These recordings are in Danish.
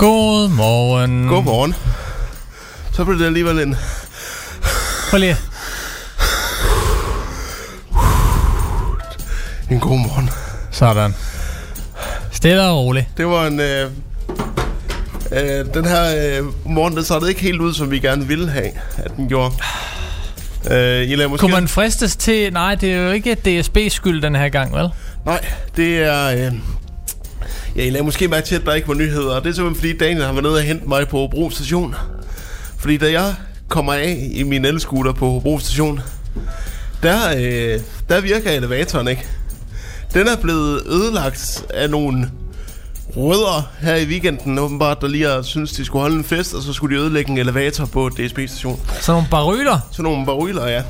Godmorgen. Godmorgen. Så blev det alligevel en... Prøv lige. En god morgen. Sådan. Stille og roligt. Det var en... Øh, øh, den her øh, morgen, den startede ikke helt ud, som vi gerne ville have, at den gjorde. Øh, I lader måske... Kunne man fristes til... Nej, det er jo ikke DSB's skyld den her gang, vel? Nej, det er... Øh, ja, I lader måske mærke til, at der ikke var nyheder. Og det er simpelthen fordi Daniel har været nede og hente mig på Hobro station. Fordi da jeg kommer af i min elscooter på Hobro station, der, øh, der virker elevatoren ikke. Den er blevet ødelagt af nogle rødder her i weekenden, åbenbart, der lige har synes, de skulle holde en fest, og så skulle de ødelægge en elevator på DSB-station. Sådan nogle baryler. Sådan nogle baryler, ja.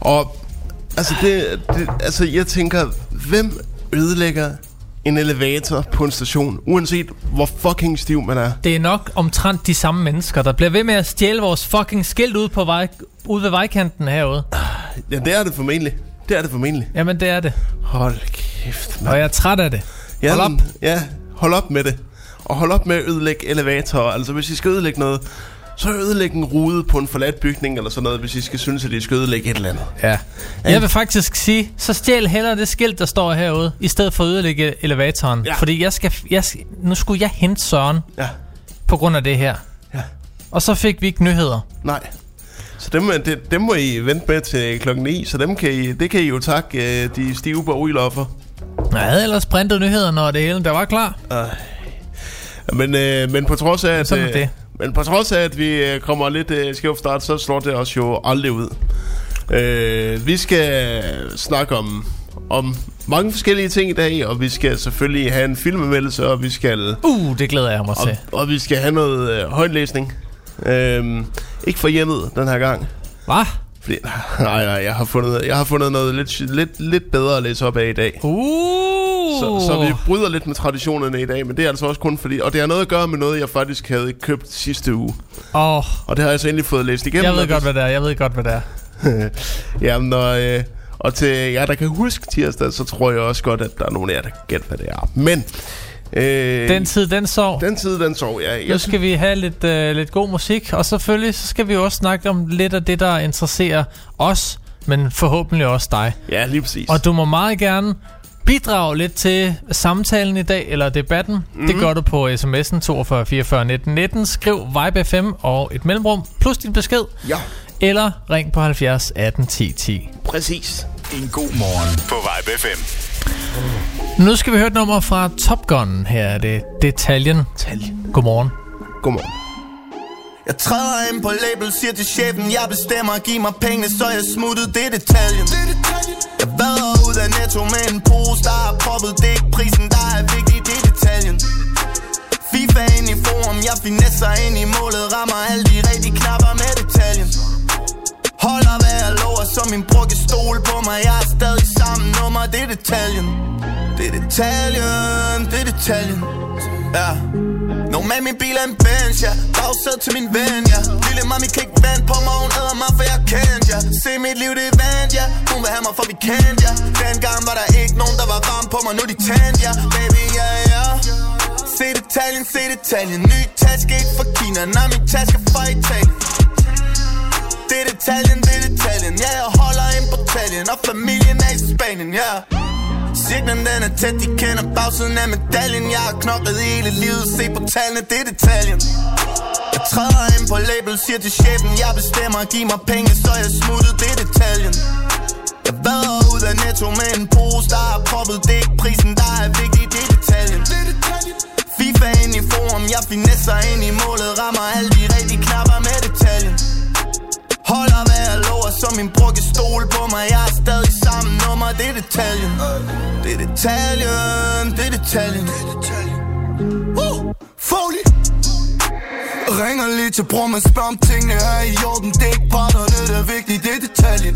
Og altså, det, det, altså, jeg tænker, hvem ødelægger en elevator på en station, uanset hvor fucking stiv man er? Det er nok omtrent de samme mennesker, der bliver ved med at stjæle vores fucking skilt ud, på vej, ude ved vejkanten herude. Ja, det er det formentlig. Det er det formentlig. Jamen, det er det. Hold kæft, Og mand. jeg er træt af det. Hold op. men- Ja, hold op med det. Og hold op med at ødelægge elevatorer. Altså, hvis I skal ødelægge noget, så ødelægge en rude på en forladt bygning eller sådan noget, hvis I skal synes, at I skal ødelægge et eller andet. Ja. Jeg vil faktisk sige, så stjæl hellere det skilt, der står herude, i stedet for at ødelægge elevatoren. Ja. Fordi jeg skal, jeg skal, nu skulle jeg hente Søren Ja, på grund af det her. ja. Og så fik vi ikke nyheder. Nej. Så dem, det, dem må I vente med til klokken 9, så dem kan I, det kan I jo takke øh, de stive baryler for. Jeg havde ellers printet nyhederne og det hele, der var klar. Men, øh, men på trods af, at, Sådan øh, det. Men på trods af, at vi øh, kommer lidt øh, skævt start, så slår det os jo aldrig ud. Øh, vi skal snakke om, om mange forskellige ting i dag, og vi skal selvfølgelig have en filmanmeldelse, og vi skal, Uh, det glæder jeg mig og, til. og vi skal have noget øh, højtlæsning. Øhm, ikke for hjemmet den her gang. Hvad? Fordi, nej, nej, jeg har fundet, jeg har fundet noget lidt, lidt, lidt bedre at læse op af i dag. Uh. Så, så vi bryder lidt med traditionerne i dag, men det er altså også kun fordi... Og det har noget at gøre med noget, jeg faktisk havde købt sidste uge. Åh, oh, Og det har jeg så endelig fået læst igennem. jeg ved godt, hvad det er. Jeg ved godt, hvad det er. Jamen, og, øh, og til jer, der kan huske tirsdag, så tror jeg også godt, at der er nogen af jer, der kan gætte, hvad det er. Men... Øh, Den tid, den sov. den tid, den sov jeg. Nu skal vi have lidt, øh, lidt god musik, og selvfølgelig så skal vi også snakke om lidt af det, der interesserer os, men forhåbentlig også dig. ja, lige præcis. Og du må meget gerne bidrage lidt til samtalen i dag, eller debatten. Mm-hmm. Det gør du på sms'en 42 44 19 19. Skriv Vibe FM og et mellemrum, plus din besked, Ja, eller ring på 70 18 10 10. præcis. En god morgen på Vibe FM. Nu skal vi høre et nummer fra Top Gun. Her er det Detaljen. Detaljen. Godmorgen. Godmorgen. Jeg træder ind på label, siger til chefen Jeg bestemmer, giv mig penge, så jeg smuttede, det er detaljen Jeg vader ud af netto med en pose, der er proppet Det er ikke prisen, der er vigtig, det er detaljen FIFA ind i forum, jeg finesser ind i målet Rammer alle de rigtige knapper med detaljen Holder hvad jeg lover, så min bror kan stole på mig. Jeg er stadig sammen nummer, det er detaljen. Det er detaljen, det er detaljen. Ja. Nå med min bil er en Benz, ja. Bagsæd til min ven, ja. Lille mami kan ikke vente på mig, hun æder mig, for jeg kendte, ja. Se mit liv, det er vand, ja. Hun vil have mig, for vi kendte, ja. Dengang var der ikke nogen, der var varm på mig. Nu de tændt, ja. Baby, ja, ja. Se detaljen, se detaljen. Ny taske, ikke fra Kina. Nej, min taske fra Italien. Italien, det er Italien Ja, jeg holder ind på taljen Og familien er i Spanien, ja yeah. Cirklen den er tæt, de kender bagsiden af medaljen Jeg har knoklet hele livet, se på tallene, det er detaljen Jeg træder ind på label, siger til chefen Jeg bestemmer, giv mig penge, så jeg smutter, det er detaljen Jeg vader ud af netto med en pose, der er proppet Det er ikke prisen, der er vigtig, det er detaljen FIFA ind i forum, jeg finesser ind i målet Rammer alle de rigtige knapper med detaljen Holder hvad jeg lover, så min bror kan stole på mig. Jeg er stadig sammen nummer, det er detaljen. Det er detaljen, det er detaljen. Det er detaljen. Uh, Foley! Ringer lige til bror, man spørger om tingene er i orden. Det er ikke parterne, der er vigtigt, det er detaljen.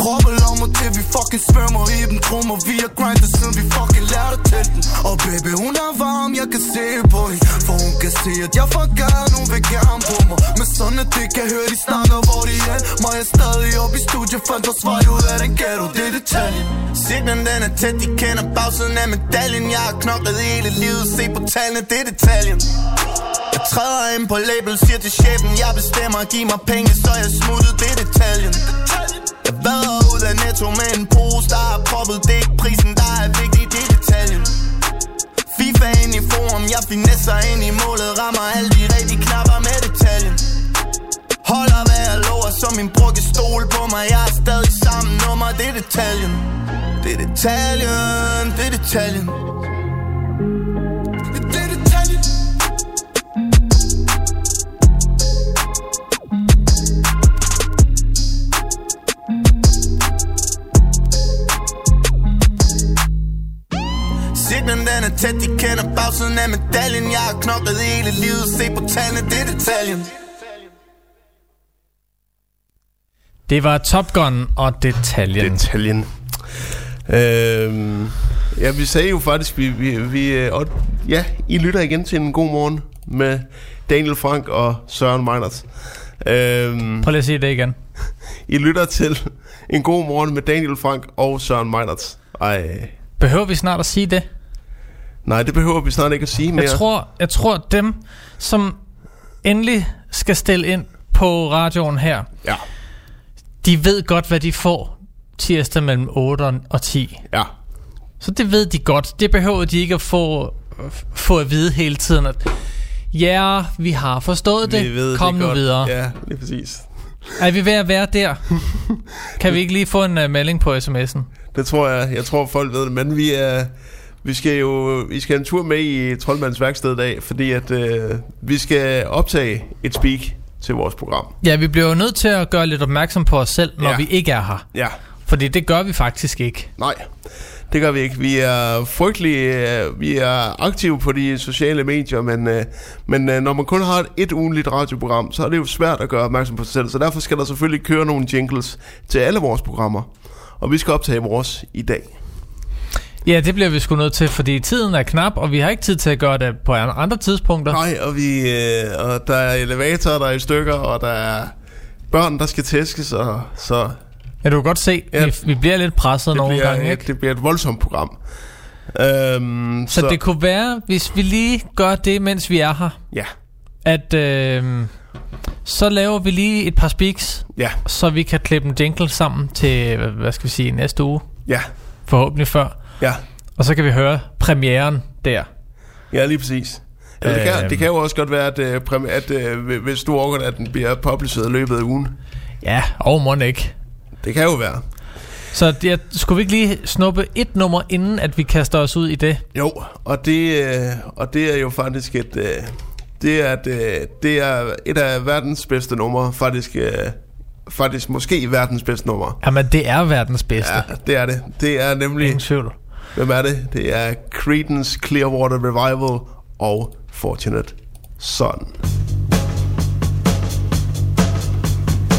Proppe lommer til vi fucking svømmer i dem. Tro mig, vi er grindet siden vi fucking lærte til den. Og baby, hun er varm, jeg kan se på hende. For hun kan se, at jeg får gerne, hun vil gerne på mig. Men sådan at det kan høre, de snakker, hvor de er. Mig er stadig op i studiet, fandt vores vej ud af den ghetto, det er detaljen. Signen den er tæt, de kender bagsiden af medaljen. Jeg har knoklet hele livet, se på tallene, det er detaljen. Jeg træder ind på label, siger til chefen Jeg bestemmer, giv mig penge, så jeg smuttet, det er detaljen. Jeg vader ud af netto med en pose, der er proppet. Det er ikke prisen, der er vigtig, det er detaljen. FIFA ind i forum, jeg finesser ind i målet. Rammer alle de rigtige knapper med detaljen. Holder hvad jeg lover, så min bror kan stole på mig. Jeg er stadig sammen nummer, det er detaljen. Det er detaljen, det er detaljen. Signen den er tæt, de kender bagsiden af medaljen Jeg har knoklet hele livet, se på tallene, det er detaljen Det var Top Gun og Detaljen. Detaljen. Øhm, ja, vi sagde jo faktisk, vi, vi, vi øh, og, ja, I lytter igen til en god morgen med Daniel Frank og Søren Meinert. Øhm, Prøv lige at sige det igen. I lytter til en god morgen med Daniel Frank og Søren Meinert. Ej, Behøver vi snart at sige det? Nej, det behøver vi snart ikke at sige mere. Jeg tror, jeg tror dem, som endelig skal stille ind på radioen her, Ja, de ved godt, hvad de får tirsdag mellem 8 og 10. ja. Så det ved de godt. Det behøver de ikke at få, få at vide hele tiden, at ja, vi har forstået det. Vi ved Kom det nu godt. videre. Ja, lige præcis. Er vi ved at være der? kan vi ikke lige få en uh, melding på sms'en? Det tror jeg. Jeg tror, folk ved det. Men vi er... Vi skal jo vi skal en tur med i Troldmands værksted i dag, fordi at øh, vi skal optage et speak til vores program. Ja, vi bliver jo nødt til at gøre lidt opmærksom på os selv, når Ja. vi ikke er her. Ja, Fordi det gør vi faktisk ikke. Nej, det gør vi ikke. Vi er frygtelig, øh, vi er aktive på de sociale medier, men, øh, men øh, når man kun har et ugenligt radioprogram, så er det jo svært at gøre opmærksom på sig selv. Så derfor skal der selvfølgelig køre nogle jingles til alle vores programmer. Og vi skal optage vores i dag. Ja, det bliver vi sgu nødt til, fordi tiden er knap, og vi har ikke tid til at gøre det på andre tidspunkter. Nej, og, vi, øh, og der er elevatorer, der er i stykker, og der er børn, der skal tæskes, og så Ja, du kan godt se, Ja. vi, vi bliver lidt presset nogle bliver, gange, ikke? det bliver et voldsomt program. Øhm, Så, så det kunne være, hvis vi lige gør det, mens vi er her, Ja, at øh, så laver vi lige et par speaks, ja, så vi kan klippe en jingle sammen til, hvad skal vi sige, næste uge, ja, forhåbentlig før. Ja. Og så kan vi høre premieren der. Ja, lige præcis. Eller det, kan, Øhm. det kan jo også godt være, at, øh, at øh, hvis du overgår, at den bliver publiceret i løbet af ugen. Ja, og må ikke. Det kan jo være. Så det, skulle vi ikke lige snuppe et nummer, inden at vi kaster os ud i det? Jo, og det, øh, og det er jo faktisk et... Øh, det, er et, det er et af verdens bedste numre. Faktisk, faktisk måske verdens bedste nummer. Jamen, det er verdens bedste. Ja, det er det. Det er nemlig... Ingen tvivl. Hvem er det? Det er Creedence Clearwater Revival og Fortunate Son.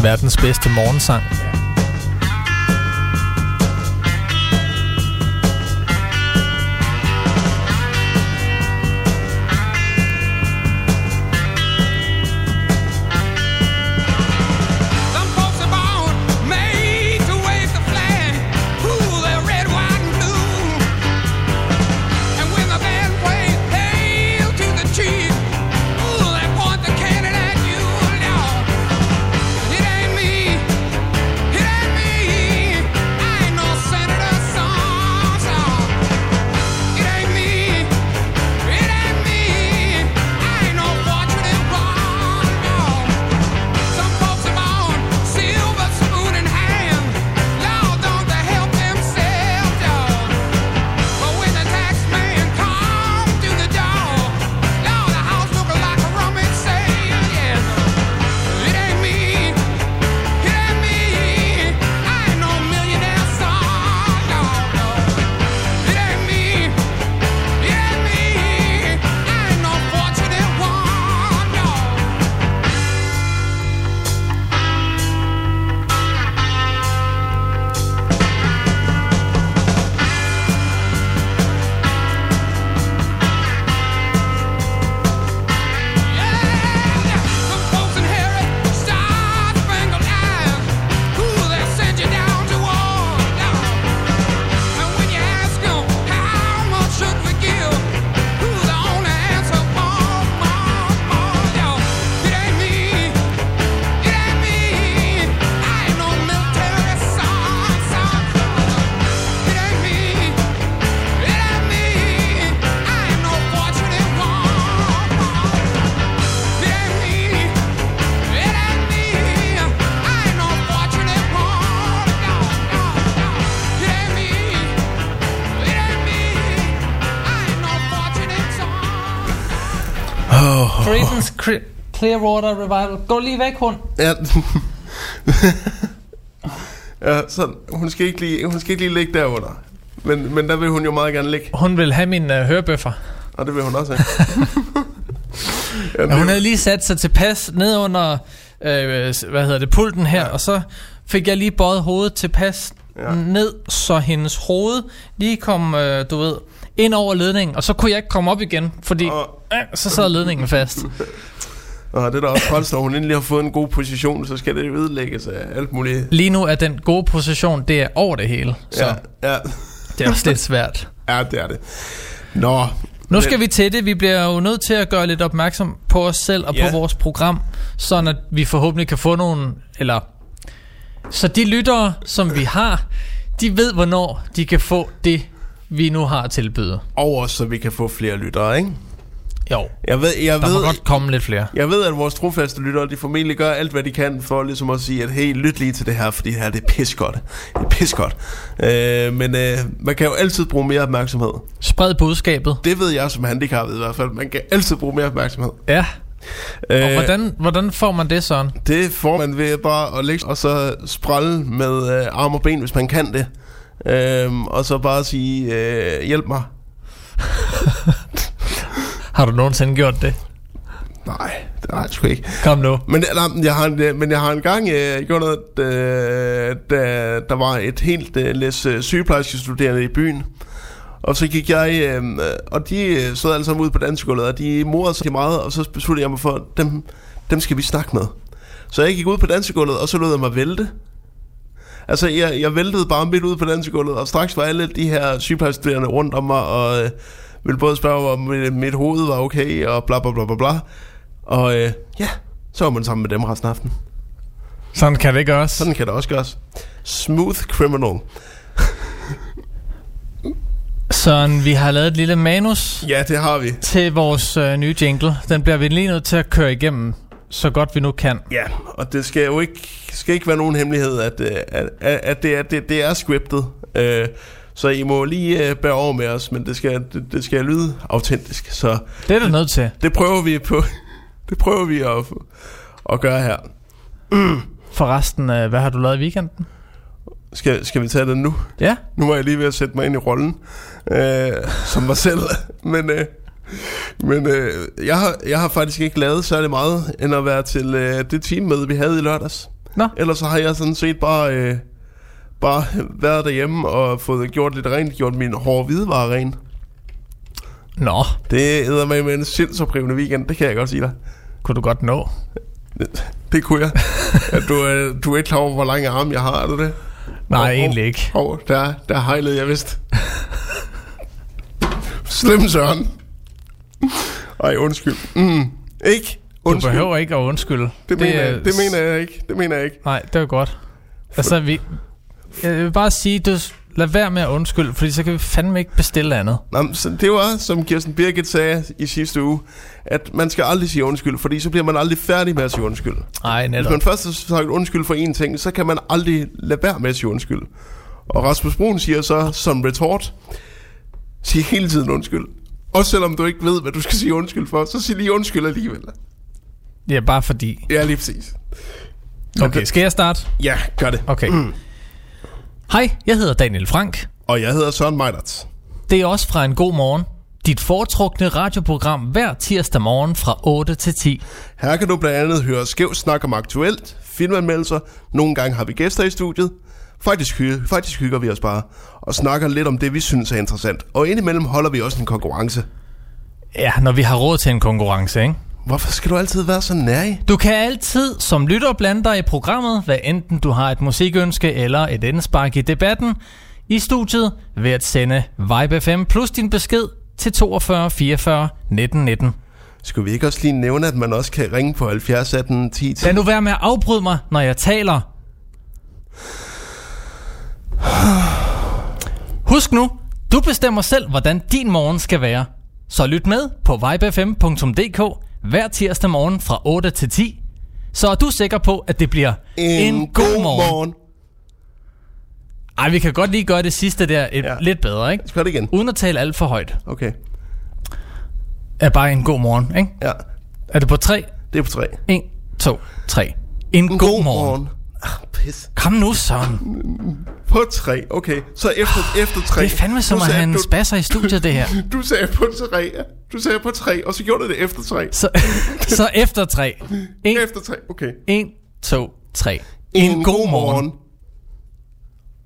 Verdens bedste morgensang. Some Clearwater Revival. Gå lige væk, hund. Ja. ja, så hun skal ikke lige, hun skal ikke lige ligge derunder. Men, men der vil hun jo meget gerne ligge, Hun vil have min uh, hørebøffer. og det vil hun også have. ja, Ja, hun havde lige sat sig tilpas ned under, øh, hvad hedder det, pulten her, ja. og så fik jeg lige bøjet hovedet tilpas Ja. ja. ned, så hendes hoved lige kom, øh, du ved, ind over ledningen, og så kunne jeg ikke komme op igen, fordi Og- øh, så sad ledningen fast. Og det er da også når hun endelig har fået en god position, så skal det ødelægges af alt muligt. Lige nu er den gode position, det er over det hele, så Ja, ja. det er også lidt svært. ja, det er det. Nå. Nu skal vi til det. Vi bliver jo nødt til at gøre lidt opmærksom på os selv og Ja. på vores program, sådan at vi forhåbentlig kan få nogle, eller så de lyttere, som vi har, de ved, hvornår de kan få det, vi nu har at tilbyde. Over, så vi kan få flere lyttere, ikke? Jo, Jeg ved, jeg der må ved, godt komme lidt flere. jeg ved, at vores trofaste lyttere, de formentlig gør alt, hvad de kan, for ligesom at sige, at hey, lyt lige til det her, fordi det her det er pis godt. Det er pis godt. Øh, men øh, man kan jo altid bruge mere opmærksomhed. Spred budskabet. Det ved jeg som handicappet i hvert fald. Man kan altid bruge mere opmærksomhed. Ja, Og Øh, hvordan, hvordan får man det, Søren? Det får man ved bare at ligge og så sprælle med øh, arm og ben, hvis man kan det. Øhm, og så bare sige, øh, hjælp mig. Har du nogensinde gjort det? Nej, det har jeg sgu ikke. Kom nu. Men, nej, jeg har, en- men jeg har engang øh, gjort noget, øh, da der var et helt øh, læs øh, sygeplejerske studerende i byen. Og så gik jeg, øh, og de øh, sad alle sammen ude på dansegulvet, og de morede sig meget, og så besluttede jeg mig for, dem, dem skal vi snakke med. Så jeg gik ud på dansegulvet, og så lod jeg mig vælte. Altså, jeg, jeg væltede bare midt ude på dansegulvet, og straks var alle de her sygeplejestuderende rundt om mig, og øh, ville både spørge, om mit, mit hoved var okay, og bla bla bla bla bla. Og øh, ja, så var man sammen med dem resten af aftenen. Sådan kan det gøres. Sådan kan det også gøres. Smooth criminal. Søren, vi har lavet et lille manus Ja, det har vi. til vores øh, nye jingle. Den bliver vi lige nødt til at køre igennem, så godt vi nu kan. Ja, og det skal jo ikke, skal ikke være nogen hemmelighed, at, øh, at, at, at det, er, det, det er scriptet. Øh, så I må lige øh, bære over med os, men det skal, det, det skal lyde autentisk. Så Det er du nødt til. det prøver vi på. Det prøver vi at, at gøre her. Forresten, øh, hvad har du lavet i weekenden? Skal, skal vi tage den nu? Ja, Nu var jeg lige ved at sætte mig ind i rollen øh, som mig selv. Men, øh, men øh, jeg, har, jeg har faktisk ikke lavet særlig meget, end at være til øh, det teammøde, vi havde i lørdags. Nå. Ellers så har jeg sådan set bare, øh, bare været derhjemme og fået gjort lidt rent, gjort min hårde hvidevarer ren. Nå, Det æder med med en sindsoprivende weekend, det kan jeg godt sige dig. kunne du godt nå. Det kunne jeg. Du, øh, du er ikke klar over, hvor lang arm jeg har, er du det? Nej, Hov, egentlig ikke. Hov, der, der hejlede jeg vist. Slem Søren. Ej, undskyld. Mm, ikke? Du Undskyld. behøver ikke at undskylde. det, mener, er- jeg, det mener jeg ikke. Det mener jeg ikke. Nej, det er godt. Altså, vi... Jeg vil bare sige, du lad være med at undskylde, fordi så kan vi fandme ikke bestille andet. Nå, men så det var, som Kirsten Birgit sagde i sidste uge, at man skal aldrig sige undskyld, fordi så bliver man aldrig færdig med at sige undskyld. Nej, Hvis netop. man først har sagt undskyld for en ting, så kan man aldrig lade være med at sige undskyld. Og Rasmus Brun siger så som retort, sig hele tiden undskyld. Også selvom du ikke ved, hvad du skal sige undskyld for, så sig lige undskyld alligevel. Ja, bare fordi. Ja, lige præcis. Okay, skal jeg starte? Ja, gør det. Okay. Hej, jeg hedder Daniel Frank. Og jeg hedder Søren Meiderts. Det er også fra en god morgen. Dit foretrukne radioprogram hver tirsdag morgen fra 8 til 10. Her kan du blandt andet høre skæv snak om aktuelt, filmanmeldelser, nogle gange har vi gæster i studiet. Faktisk, hy- faktisk hygger vi os bare og snakker lidt om det, vi synes er interessant. Og indimellem holder vi også en konkurrence. Ja, når vi har råd til en konkurrence, ikke? Hvorfor skal du altid være så nærig? Du kan altid som lytter blande dig i programmet, hvad enten du har et musikønske eller et indspark i debatten, i studiet ved at sende Vibe FM plus din besked til 42 44 19 19. Skulle vi ikke også lige nævne, at man også kan ringe på 70 18 10 10? Lad nu være med at afbryde mig, når jeg taler. Husk nu, du bestemmer selv, hvordan din morgen skal være. Så lyt med på vibefm.dk hver tirsdag morgen fra 8 til 10. Så er du sikker på, at det bliver en, en god morgen. morgen. Ej, vi kan godt lige gøre det sidste der et, Ja. lidt bedre, ikke? Skal det igen? Uden at tale alt for højt. Okay. Er bare en god morgen, ikke? Ja, Er det på 3? det er på tre. 1, 2, 3. En, en god, god morgen. morgen. Ah, pis. Kom nu, Søren. På tre, okay. Så efter, efter tre. Det er fandme som at en du- spasser i studiet, det her. Du sagde på tre. Du sagde på tre, og så gjorde du det efter tre. Så, så efter 3. 1, Efter tre, okay. 1, 2, 3. En, god morgen.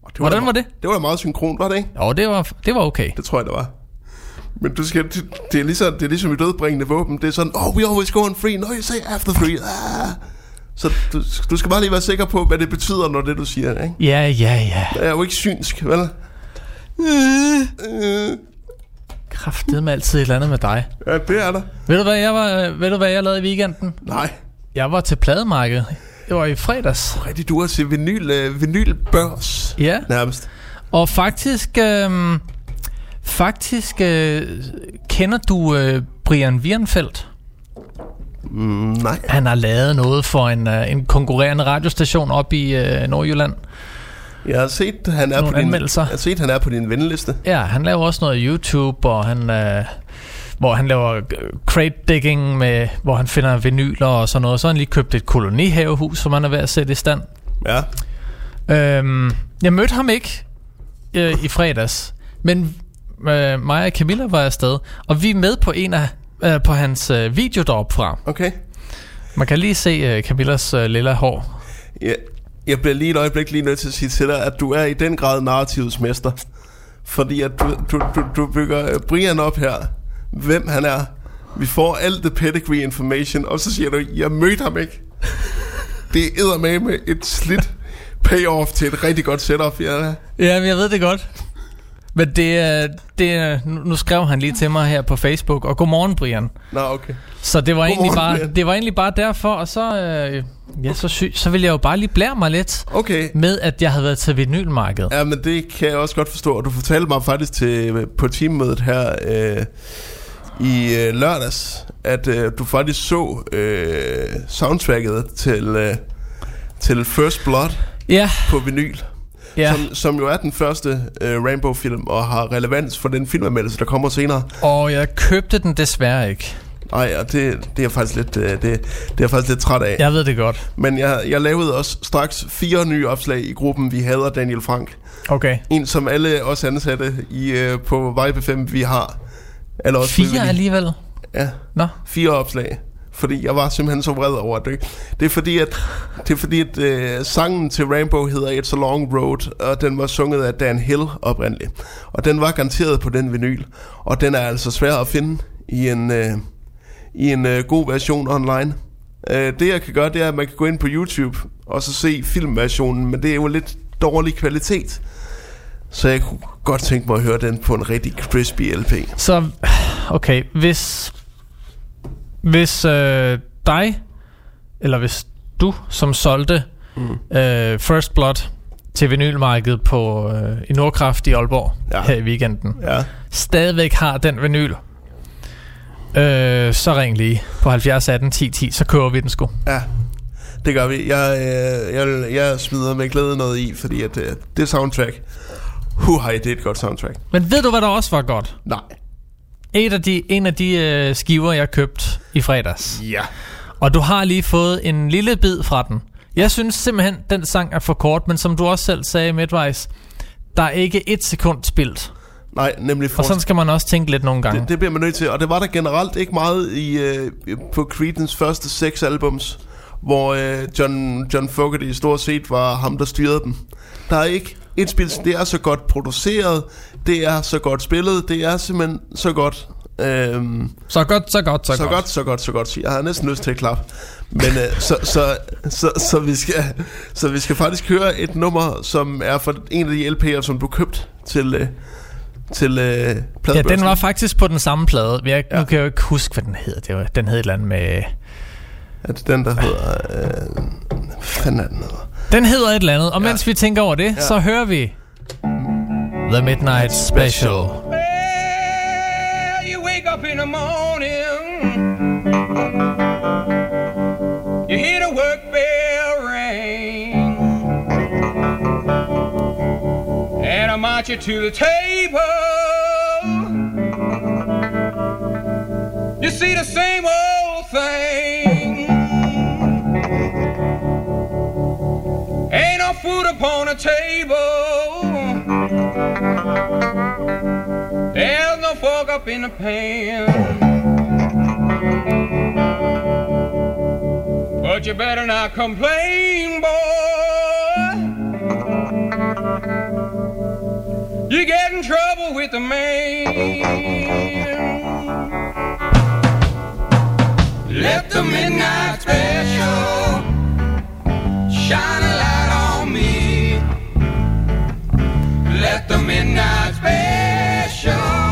Og det Hvordan da- var det? Det var da meget synkront, var det ikke? Jo, det var, det var okay. Det tror jeg, det var. Men du skal, det, det, er ligesom, det er ligesom et dødbringende våben. Det er sådan, oh, we always go on free. No, you say after free. Ah. Så du, du skal bare lige være sikker på, hvad det betyder, når det du siger, ikke? Ja, ja, ja. Jeg er jo ikke synsk, vel? Øh, Kraftede med altid et eller andet med dig. ja, det er der. Ved du, hvad jeg, var, ved du, hvad jeg lavede i weekenden? Nej. Jeg var til plademarkedet. Det var i fredags. Rigtig, du er til vinyl, øh, vinylbørs. Ja. Nærmest. Og faktisk, øh, faktisk øh, kender du øh, Brian Wierenfeldt? Mm, nej. Han har lavet noget for en, øh, en konkurrerende radiostation op i øh, Nordjylland. Jeg har set, han er Nogle på din, jeg har set, han er på din venneliste. Ja, han laver også noget YouTube, og han... Øh, hvor han laver øh, crate digging, med, hvor han finder vinyler og sådan noget. Så har han lige købt et kolonihavehus, som han er ved at sætte i stand. Ja. Øhm, jeg mødte ham ikke øh, i fredags, men øh, mig og Camilla var afsted, og vi er med på en af øh, på hans øh, video deroppe fra. Okay. Man kan lige se øh, Camillas øh, lille hår. Ja, jeg bliver lige et øjeblik lige nødt til at sige til dig, at du er i den grad narrativets mester. Fordi at du, du, du, du bygger øh, Brian op her, hvem han er. Vi får alt the pedigree information, og så siger du, jeg mødte ham ikke. Det er med et slidt payoff til et rigtig godt setup. Ja. Ja, men jeg ved det godt. Men det er, det nu nu skrev han lige til mig her på Facebook, og godmorgen Brian. Nå, okay. Så det var, Godmorgen, egentlig bare, Brian. det var egentlig bare derfor, og så, øh, ja, så, sy- så ville jeg jo bare lige blære mig lidt Okay. med, at jeg havde været til vinylmarkedet. Ja, men det kan jeg også godt forstå. Og du fortalte mig faktisk til, på teammødet her øh, i øh, lørdags, at øh, du faktisk så øh, soundtracket til, øh, til First Blood Ja, på vinyl. Ja. Som, som jo er den første øh, Rainbow-film, og har relevans for den filmanmeldelse, der kommer senere. Og jeg købte den desværre ikke. Nej, og det, det er jeg faktisk lidt, øh, det, det er jeg faktisk lidt træt af. Jeg ved det godt. Men jeg, jeg lavede også straks fire nye opslag i gruppen Vi hader Daniel Frank. Okay. En som alle os ansatte i, øh, på Vibe 5, vi har. Alle os Fire alligevel? Ja, Nå. fire opslag. Fordi jeg var simpelthen så vred over det. Det er fordi, at, det er fordi, at øh, sangen til Rainbow hedder It's a Long Road, og den var sunget af Dan Hill oprindeligt. Og den var garanteret på den vinyl. Og den er altså svær at finde i en, øh, i en øh, god version online. Øh, det jeg kan gøre, det er, at man kan gå ind på YouTube og så se filmversionen, men det er jo lidt dårlig kvalitet. Så jeg kunne godt tænke mig at høre den på en rigtig crispy LP. Så, okay, hvis, hvis øh, dig, eller hvis du, som solgte mm. øh, First Blood til vinylmarkedet på, øh, i Nordkraft i Aalborg Ja. her i weekenden, Ja. stadigvæk har den vinyl, øh, så ring lige på 70 18 10 10, så kører vi den sgu. Ja, det gør vi. Jeg, øh, jeg, jeg smider med glæde noget i, fordi at, øh, det soundtrack, huhej, det er et godt soundtrack. Men ved du, hvad der også var godt? Nej. Et af de, en af de øh, skiver, jeg købte i fredags. Ja. Og du har lige fået en lille bid fra den. Jeg synes simpelthen, den sang er for kort, men som du også selv sagde midtvejs, der er ikke et sekund spildt. Nej, nemlig Og for, sådan skal man også tænke lidt nogle gange. det, det bliver man nødt til. Og det var der generelt ikke meget i øh, på Creedence første seks albums, hvor øh, John, John Fogerty stort set var ham, der styrede dem. Der er ikke et spil, det er så godt produceret, det er så godt spillet, det er simpelthen så godt. Øhm, Så godt, så godt, så, så godt, så godt, så godt. Jeg har næsten lyst til at klappe. Men øh, så, så, så, så, vi skal, så vi skal faktisk høre et nummer, som er fra en af de LP'er, som du købte til, øh, til øh, Ja, den var faktisk på den samme plade. Jeg. Ja. Nu kan jeg jo ikke huske, hvad den hed. Det var, den hed et eller andet med... Er det den, der hedder... Øh, hvad fanden er den hedder? Den hedder et eller andet. Og Ja. mens vi tænker over det, ja. så hører vi... The Midnight Special. Well, you wake up in the morning, you hear the work bell ring, and I march you to the table. You see the same old thing. Ain't no food upon the table. Up in the pan. But you better not complain, boy. You get in trouble with the man. Let the midnight special shine a light on me. Let the midnight special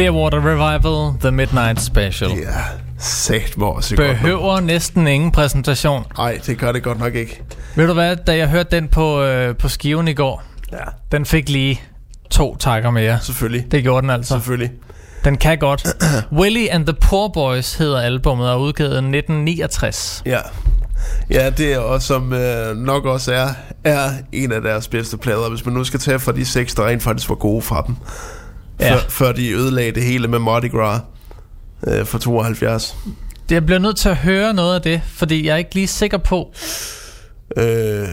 Clearwater Revival, The Midnight Special. Ja, sat mig også godt. Behøver næsten ingen præsentation. Nej, det gør det godt nok ikke. Ved du hvad, da jeg hørte den på, øh, på skiven i går, Ja, den fik lige to takker mere. selvfølgelig. Det gjorde den altså. Selvfølgelig. Den kan godt. Willie and the Poor Boys hedder albummet og er udgivet i 1969. Ja. Ja, det er også, som øh, nok også er, er en af deres bedste plader, hvis man nu skal tage fra de seks, der rent faktisk var gode fra dem. Ja. Før, før de ødelagde det hele med Mardi Gras øh, for 72. Det- Jeg bliver nødt til at høre noget af det, fordi jeg er ikke lige sikker på, Øh,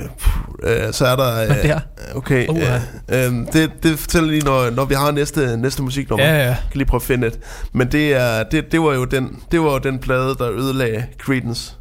øh, så er der... Øh, hvad det er. Okay, Uha. øh, øh, det, det fortæller lige, når, når vi har næste, næste musiknummer. Ja, ja. Jeg kan lige prøve at finde et. Men det, er, det, det, var jo den, det var jo den plade, der ødelagde Creedence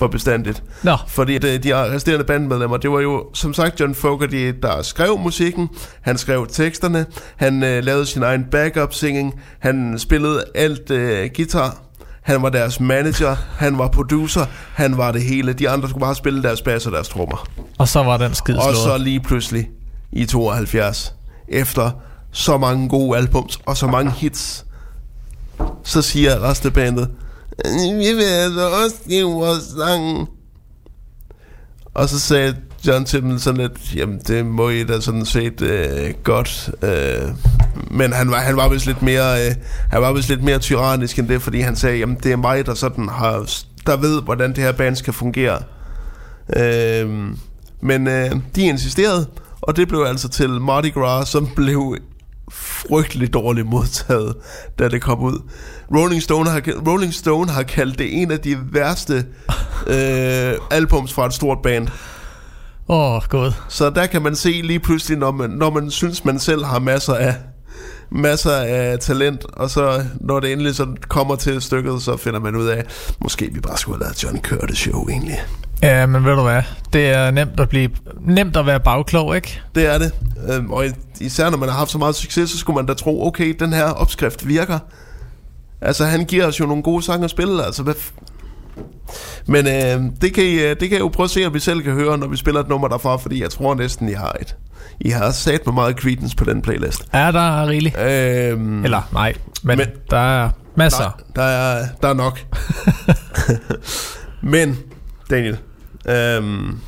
for bestandigt. Nå, Fordi det, de resterende bandmedlemmer, det var jo som sagt John Fogerty, der skrev musikken, han skrev teksterne, han øh, lavede sin egen backup singing, han spillede alt øh, guitar, han var deres manager, han var producer, han var det hele. De andre skulle bare spille deres bass og deres trommer. og så var den skid Og så lige pludselig i 72, efter så mange gode albums og så mange hits, så siger resten af bandet, vi vil altså også give vores sang. Og så sagde John til dem sådan lidt, jamen det må I da sådan set øh, godt. Øh, men han var, han var vist lidt mere, øh, han var vist lidt mere tyrannisk end det, fordi han sagde, jamen det er mig, der sådan har, der ved, hvordan det her band skal fungere. Øh, men øh, de insisterede, og det blev altså til Mardi Gras, som blev frygtelig dårligt modtaget, da det kom ud. Rolling Stone har, Rolling Stone har kaldt det en af de værste øh, albums fra et stort band. Åh, oh, god. Så der kan man se lige pludselig, når man, når man synes, man selv har masser af masser af talent, og så når det endelig så kommer til stykket, så finder man ud af, måske vi bare skulle have lavet John Curtis show egentlig. Ja, men ved du hvad? Det er nemt at blive nemt at være bagklog, ikke? Det er det. Øhm, og især når man har haft så meget succes, så skulle man da tro, okay, den her opskrift virker. Altså, han giver os jo nogle gode sange at spille, altså hvad... Men øh, det, kan I, øh, det kan jeg jo prøve at se, om vi selv kan høre, når vi spiller et nummer derfra, fordi jeg tror næsten, I har et. I har sat med meget Creedence på den playlist. Er der rigeligt? Øhm, Eller nej, men, men der er masser. Nej, der er, der er nok. Men, Daniel, øhm,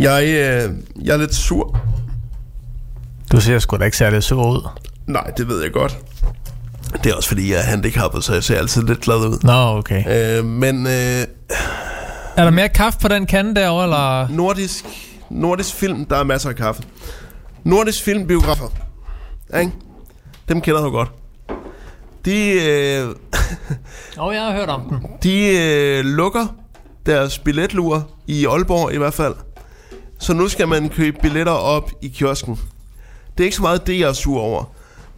jeg, øh, jeg er lidt sur. Du ser sgu da ikke særlig sur ud. Nej, det ved jeg godt. Det er også fordi, jeg er handicappet, så jeg ser altid lidt glad ud. Nå, okay. Øh, men øh, Er der mere kaffe på den kande derovre, eller? nordisk, nordisk film, der er masser af kaffe. Nordisk filmbiografer, ikke? dem kender du godt. De, øh, oh, jeg har hørt om den. de øh, lukker deres billetluer i Aalborg i hvert fald. Så nu skal man købe billetter op i kiosken. Det er ikke så meget det, jeg er sur over.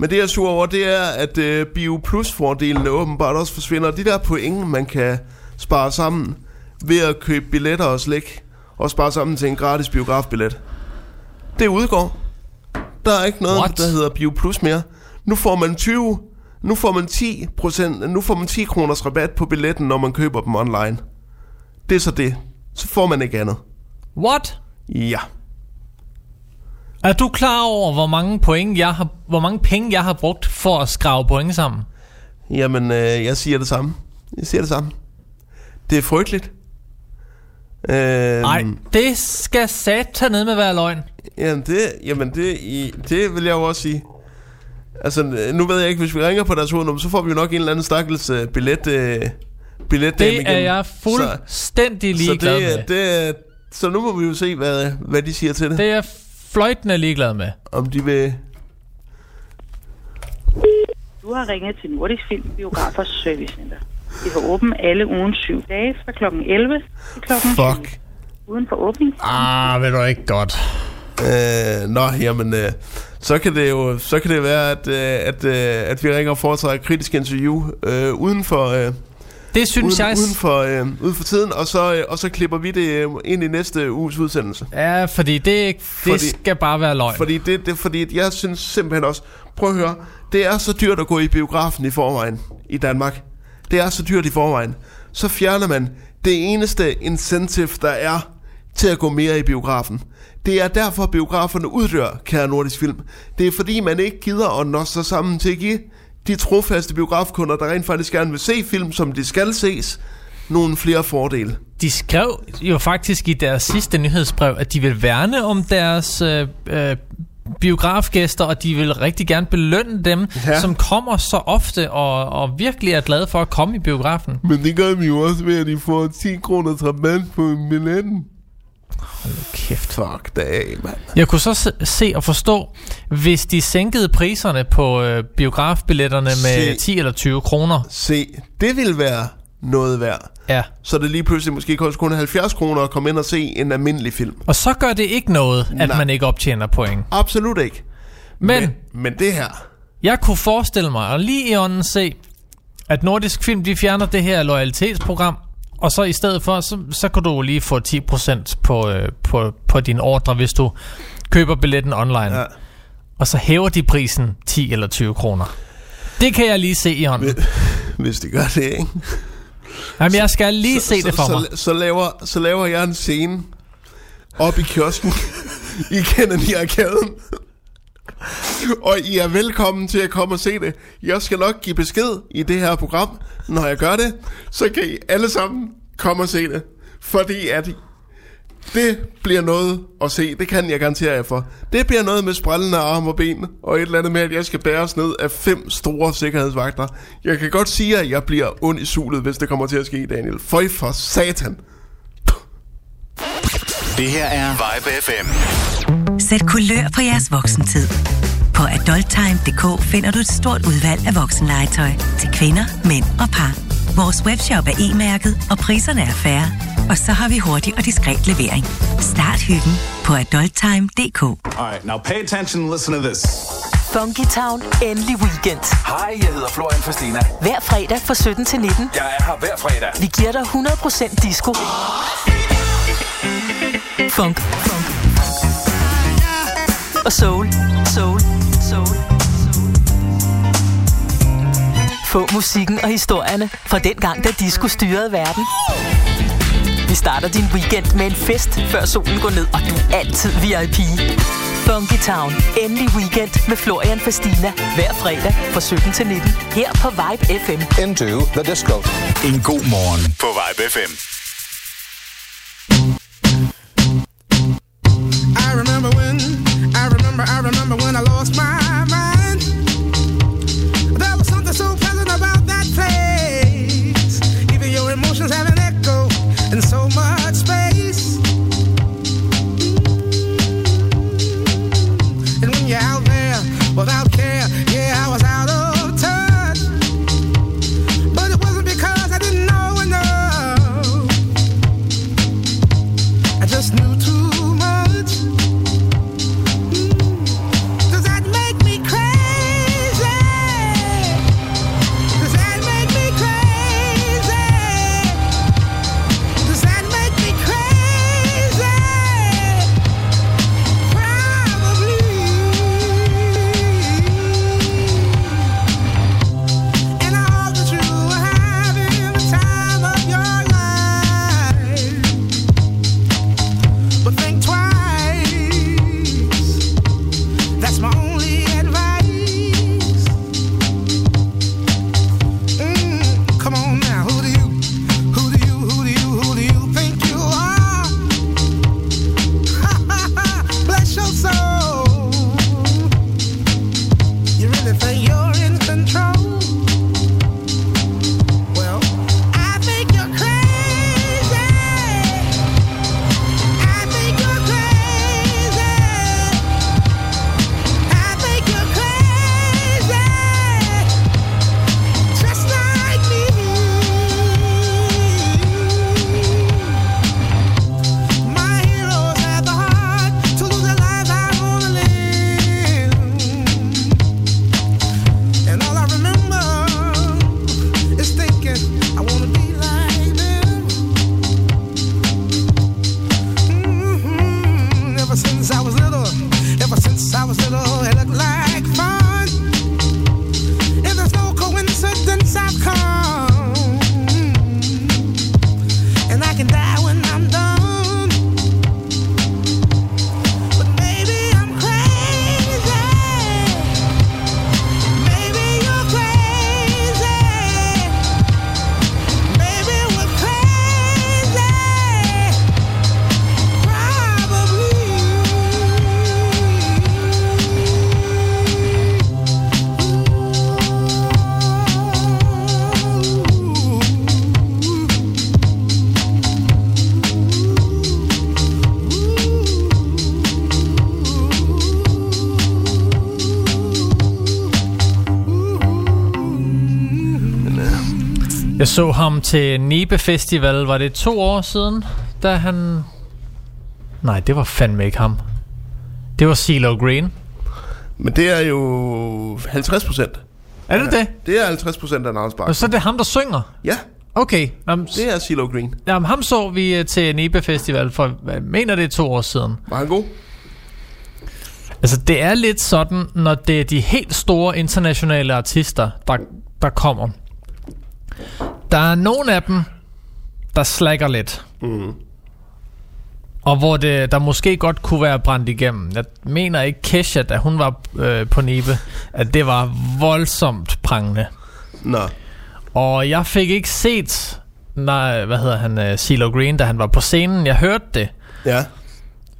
Men det, jeg er sur over, det er, at øh, Bio Plus-fordelene åbenbart også forsvinder. De der point, man kan spare sammen ved at købe billetter og slik, og spare sammen til en gratis biografbillet. Det udgår. Der er ikke noget, What? der hedder Bio Plus mere. Nu får man 20, nu får man 10 nu får man 10 kroners rabat på billetten, når man køber dem online. Det er så det. Så får man ikke andet. What? Ja. Er du klar over, hvor mange point jeg har, hvor mange penge jeg har brugt for at skrave point sammen? Jamen, øh, jeg siger det samme. Jeg siger det samme. Det er frygteligt. Øh, Nej, det skal sat ned med være løgn. Jamen, det, jamen det, det vil jeg jo også sige. Altså, nu ved jeg ikke, hvis vi ringer på deres hovednummer, så får vi jo nok en eller anden stakkels uh, billet, uh, billet Det er jeg fuldstændig så, så, ligeglad det, med. er- det, så nu må vi jo se, hvad, hvad de siger til det. det. Er fløjtende ligeglad med. Om de vil... Du har ringet til Nordisk Film Biografers Service Center. Vi har åbent alle ugen syv dage fra kl. 11 til kl. 20. Fuck. Uden for åbning. Ah, ved du ikke godt. Øh, nå, jamen, øh, så kan det jo så kan det være, at, øh, at, øh, at vi ringer og foretager et kritisk interview øh, uden for... Øh, Det synes uden, jeg... uden, for, øh, uden for tiden, og så, øh, og så klipper vi det øh, ind i næste uges udsendelse. Ja, fordi det, det Fordi- skal bare være løgn. Fordi, det, det, fordi jeg synes simpelthen også, prøv at høre, det er så dyrt at gå i biografen i forvejen i Danmark. Det er så dyrt i forvejen. Så fjerner man det eneste incentive, der er til at gå mere i biografen. Det er derfor, biograferne uddør, kære nordisk film. Det er fordi, man ikke gider at nå sig sammen til at give de trofaste biografkunder, der rent faktisk gerne vil se film, som de skal ses, nogle flere fordele. De skrev jo faktisk i deres sidste nyhedsbrev, at de vil værne om deres øh, øh, biografgæster, og de vil rigtig gerne belønne dem, Ja. som kommer så ofte og, og virkelig er glade for at komme i biografen. Men det gør vi jo også ved, at de får 10 kroner rabat på billetten. Kæft. Fuck da af, mand. Jeg kunne så se- se og forstå, hvis de sænkede priserne på øh, biografbilletterne med Se. 10 eller 20 kroner. Se, det vil være noget værd. Ja. Så det lige pludselig måske koster kun 70 kroner at komme ind og se en almindelig film. Og så gør det ikke noget, at Nej. man ikke optjener point. Absolut ikke. Men, Men, men det her, jeg kunne forestille mig, og lige i ånden se, at Nordisk Film, de fjerner det her loyalitetsprogram, og så i stedet for, så, så kan du lige få 10% på, øh, på, på din ordre, hvis du køber billetten online. Ja. Og så hæver de prisen 10 eller 20 kroner. Det kan jeg lige se i hånden. hvis det gør det, ikke? Jamen, jeg skal lige se det for så, mig. Så, så, laver, så laver jeg en scene op i kiosken i Kennedy-arkaden. Og I er velkommen til at komme og se det. Jeg skal nok give besked i det her program, når jeg gør det. Så kan I alle sammen komme og se det. Fordi at det bliver noget at se. Det kan jeg garantere jer for. Det bliver noget med sprællende arme og ben. Og et eller andet med, at jeg skal bæres ned af fem store sikkerhedsvagter. Jeg kan godt sige, at jeg bliver ond i sulet, hvis det kommer til at ske, Daniel. Føj for satan. Det her er Vibe FM. Sæt kulør på jeres voksentid. På adulttime.dk finder du et stort udvalg af voksenlegetøj til kvinder, mænd og par. Vores webshop er e-mærket, og priserne er færre. Og så har vi hurtig og diskret levering. Start hyggen på adulttime.dk. All right, now pay attention and listen to this. Funky Town. Endelig weekend. Hej, jeg hedder Florian Fastina. Hver fredag fra 17 til 19. Jeg er her hver fredag. Vi giver dig 100% disco. Funk. Funk. Og soul. Soul. Soul. Få musikken og historierne fra den gang, da disco styrede verden. Vi starter din weekend med en fest, før solen går ned, og du er altid VIP. Funky Town. Endelig weekend med Florian Fastina. Hver fredag fra 17 til 19. Her på Vibe FM. Into the disco. En god morgen på Vibe FM. I remember remember, I remember så ham til Nibe Festival, var det to år siden, da han... Nej, det var fandme ikke ham. Det var CeeLo Green. Men det er jo 50 procent. Er det det? Det er 50 procent af Niles Og Barkley. så er det ham, der synger? Ja, Okay. Um, det er CeeLo Green. jamen, ham så vi øh, til Nibe Festival for, jeg mener det to år siden. Var han god? Altså, det er lidt sådan, når det er de helt store internationale artister, der, der kommer. Der er nogle af dem, der slækker lidt. Mm. Og hvor det, der måske godt kunne være brændt igennem. Jeg mener ikke Kesha, da hun var øh, på Nibe, at det var voldsomt prangende. Nå. Og jeg fik ikke set, nej, hvad hedder han, uh, CeeLo Green, da han var på scenen. Jeg hørte det. Ja,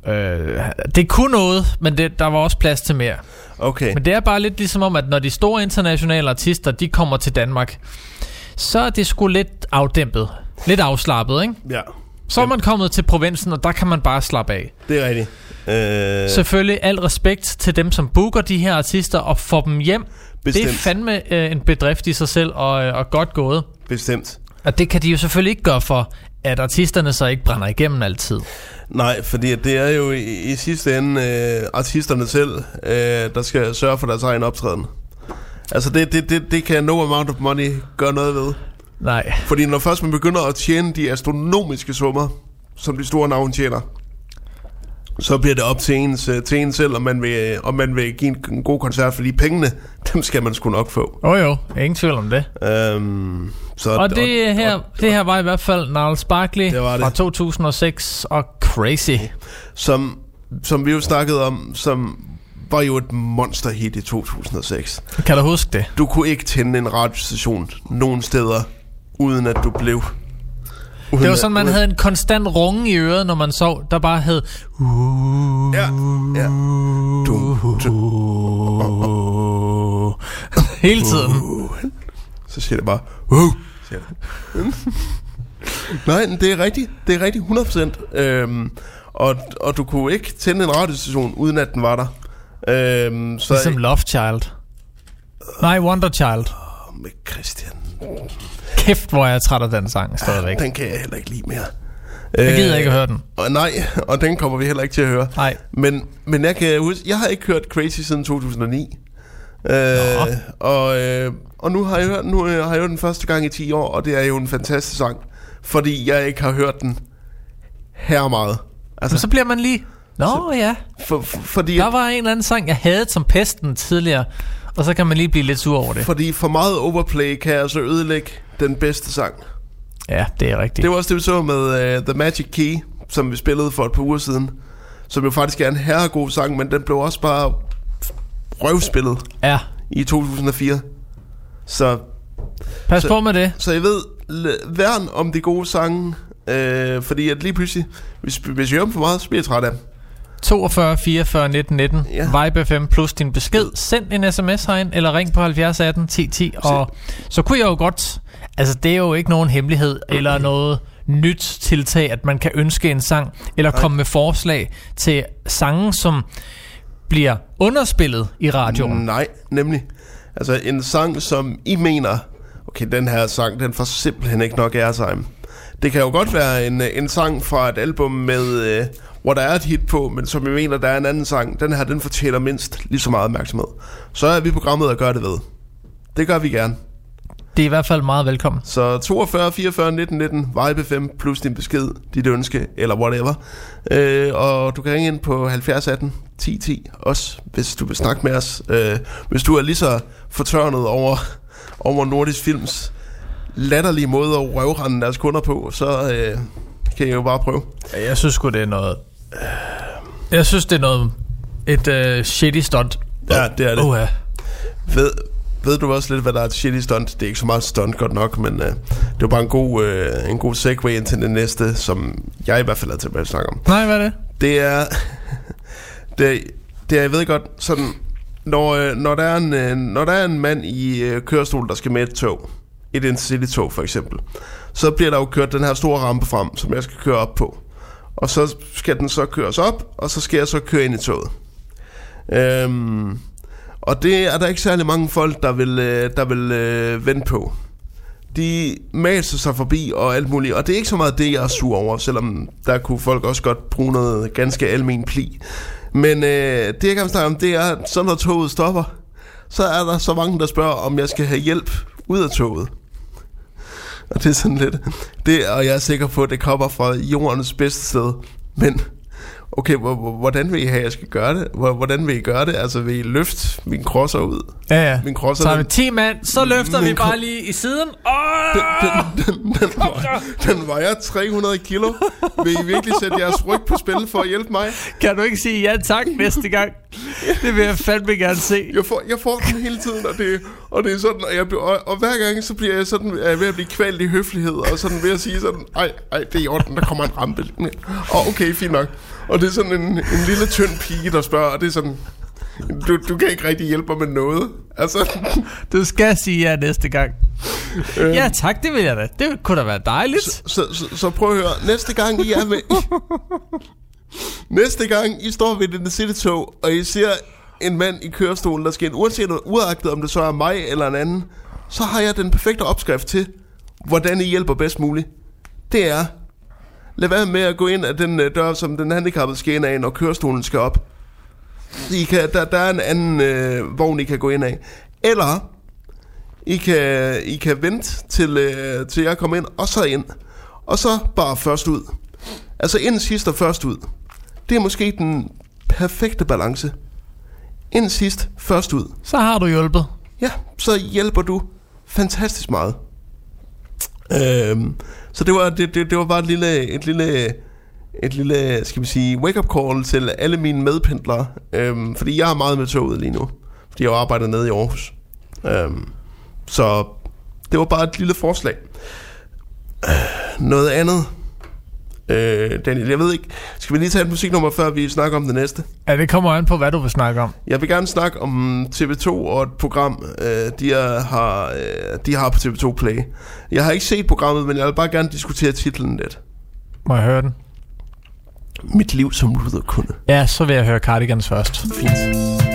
Øh, det kunne noget, men det, der var også plads til mere. okay. Men det er bare lidt ligesom om, at når de store internationale artister, de kommer til Danmark, så er det sgu lidt afdæmpet. Lidt afslappet, ikke? Ja, Så er man kommet til provinsen, og der kan man bare slappe af. det er rigtigt. Øh, Selvfølgelig al respekt til dem, som booker de her artister og får dem hjem. Bestemt. Det er fandme øh, en bedrift i sig selv, og, øh, og godt gået. Bestemt. Og det kan de jo selvfølgelig ikke gøre for, at artisterne så ikke brænder igennem altid. Nej, fordi det er jo i, i sidste ende øh, artisterne selv, øh, der skal sørge for deres egen optræden. Altså det, det, det, det kan no amount of money gøre noget ved. Nej. Fordi når først man begynder at tjene de astronomiske summer, som de store navne tjener, så bliver det op til ens, øh, til en selv, om man, vil, om man vil give en, en god koncert, fordi pengene, dem skal man sgu nok få. Åh oh, jo, ingen tvivl om det. Øhm, så, Og det her, og, det her var i hvert fald Niles Barkley Det det. fra 2006 og Crazy. som, som vi jo snakkede om, som var jo et monsterhit i 2006. Kan du huske det? Du kunne ikke tænde en radiostation nogen steder, uden at du blev... Uden Det var at- sådan, man uden- havde en konstant runge i øret, når man sov, der bare hed... Ja, ja. Du, du, Hele tiden. så siger det bare... Uh, siger det. Nej, det er rigtigt. Det er rigtigt, 100%. Øhm, og, og du kunne ikke tænde en radiostation, uden at den var der. Øhm, så Ligesom Love Child. Nej, Wonder Child. med Christian, Kæft, hvor er jeg træt af den sang stadigvæk. den kan jeg heller ikke lide mere. Jeg gider ikke at høre den. Og nej, og den kommer vi heller ikke til at høre. Nej. Men, men jeg kan huske, jeg har ikke hørt Crazy siden 2009. Øh, og, øh, og nu har jeg hørt nu øh, har jeg hørt den første gang i 10 år, og det er jo en fantastisk sang, fordi jeg ikke har hørt den her meget. Altså, Men så bliver man lige... Nå ja, for, for, fordi, der var en eller anden sang, jeg havde som pesten tidligere, og så kan man lige blive lidt sur over det. fordi for meget overplay kan altså ødelægge den bedste sang. Ja, det er rigtigt. Det var også det, vi så med uh, The Magic Key, som vi spillede for et par uger siden, som jo faktisk er en herregod sang, men den blev også bare røvspillet Ja, i 2004. Så pas Så- på med det. Så jeg ved, værn om de gode sange, øh, fordi at lige pludselig, hvis, hvis jeg hører dem for meget, så bliver jeg træt af dem. 42 44 19 19 Ja. Vibe FM plus din besked. Send en sms herind, eller ring på 70 18 10 10. Og så kunne jeg jo godt... Altså, det er jo ikke nogen hemmelighed, eller noget nyt tiltag, at man kan ønske en sang, eller komme med forslag til sange, som bliver underspillet i radioen. Nej, nemlig. Altså en sang, som I mener, okay, den her sang, den får simpelthen ikke nok airtime. Det kan jo godt være en, en sang fra et album med, øh, hvor der er et hit på, men som I mener, der er en anden sang. Den her, den fortjener mindst lige så meget opmærksomhed. Så er vi programmet at gøre det ved. Det gør vi gerne. Det er i hvert fald meget velkommen. Så 42 44 19 19 Vibe 5 plus din besked, dit ønske eller whatever. Øh, og du kan ringe ind på 70 18 10 10 også, hvis du vil snakke med os. Øh, hvis du er lige så fortørnet over, over Nordisk Films latterlige måde at røvrende deres kunder på, så øh, kan I jo bare prøve. Jeg synes sgu, det er noget... Jeg synes, det er noget... Et uh, shitty stunt. Ja, det er det. Uh, Ved, ved du også lidt, hvad der er et shitty stunt? Det er ikke så meget stunt godt nok, men øh, det var bare en god, øh, en god segue ind til det næste, som jeg i hvert fald er tilbage at snakke om. Nej, hvad er det? Det er, det, det er, jeg ved godt, sådan, når, øh, når, der er en, øh, når der er en mand i øh, kørestol, der skal med et tog, et intercity-tog for eksempel, så bliver der jo kørt den her store rampe frem, som jeg skal køre op på. Og så skal den så køres op, og så skal jeg så køre ind i toget. Øhm, og det er der ikke særlig mange folk, der vil, øh, der vil øh, vente på. De maser sig forbi og alt muligt. Og det er ikke så meget det, jeg er sur over, selvom der kunne folk også godt bruge noget ganske almen pli. Men øh, det, jeg kan snakke om, det er, så når toget stopper, så er der så mange, der spørger, om jeg skal have hjælp ud af toget. Og det er sådan lidt... Det, og jeg er sikker på, at det kommer fra jordens bedste sted. Men okay, hvor- hvor- hvordan vil I have, at jeg skal gøre det? Hvor- Hvordan vil I gøre det? Altså, vil I løfte min crosser ud? Ja, ja. Min crosser, Så er vi den, 10 mand, så løfter vi bare lige i siden. Åh! den, den, den, vejer, den vejer 300 kilo. Vil I virkelig sætte jeres ryg på spil for at hjælpe mig? Kan du ikke sige ja tak næste gang? Det vil jeg fandme gerne se. Jeg får, jeg får den hele tiden, og det, og det er sådan, og, jeg, bliver- og, og hver gang, så bliver jeg sådan, er jeg ved at blive kvalt i høflighed, og sådan ved at sige sådan, ej, ej, det er i orden, der kommer en rampe. Og okay, fint nok. Og det er sådan en, en lille tynd pige, der spørger, og det er sådan, du, du kan ikke rigtig hjælpe mig med noget. Altså, Du skal sige ja næste gang. Ja tak, det vil jeg da. Det kunne da være dejligt. så, så, så, så prøv at høre, næste gang I er med... næste gang I står ved den City-tog, og I ser en mand i kørestolen, der skal ind, uanset uagtet om det så er mig eller en anden, så har jeg den perfekte opskrift til, hvordan I hjælper bedst muligt. Det er, lad være med at gå ind af den øh, dør, som den handicappede skal ind af, når kørestolen skal op. I kan, der, der er en anden øh, vogn, I kan gå ind af. Eller, I kan, I kan vente til, øh, til jeg kommer ind, og så ind. Og så bare først ud. Altså ind sidst og først ud. Det er måske den perfekte balance. Ind sidst, først ud. Så har du hjulpet. Ja, så hjælper du fantastisk meget. Øhm, så det var, det, det, det var bare et lille, et lille, et lille, skal vi sige, wake-up call til alle mine medpendlere. Øhm, fordi jeg er meget med toget lige nu. Fordi jeg arbejder nede i Aarhus. Øhm, så det var bare et lille forslag. Øh, Noget andet. Øh, Daniel, jeg ved ikke. Skal vi lige tage et musiknummer, før vi snakker om det næste? Ja, det kommer an på, hvad du vil snakke om. Jeg vil gerne snakke om TV2 og et program, øh, de, er, har, øh, de har på TV2 Play. Jeg har ikke set programmet, men jeg vil bare gerne diskutere titlen lidt. Må jeg høre den? Mit liv som luderkunde. Ja, så vil jeg høre Cardigans først. Fint.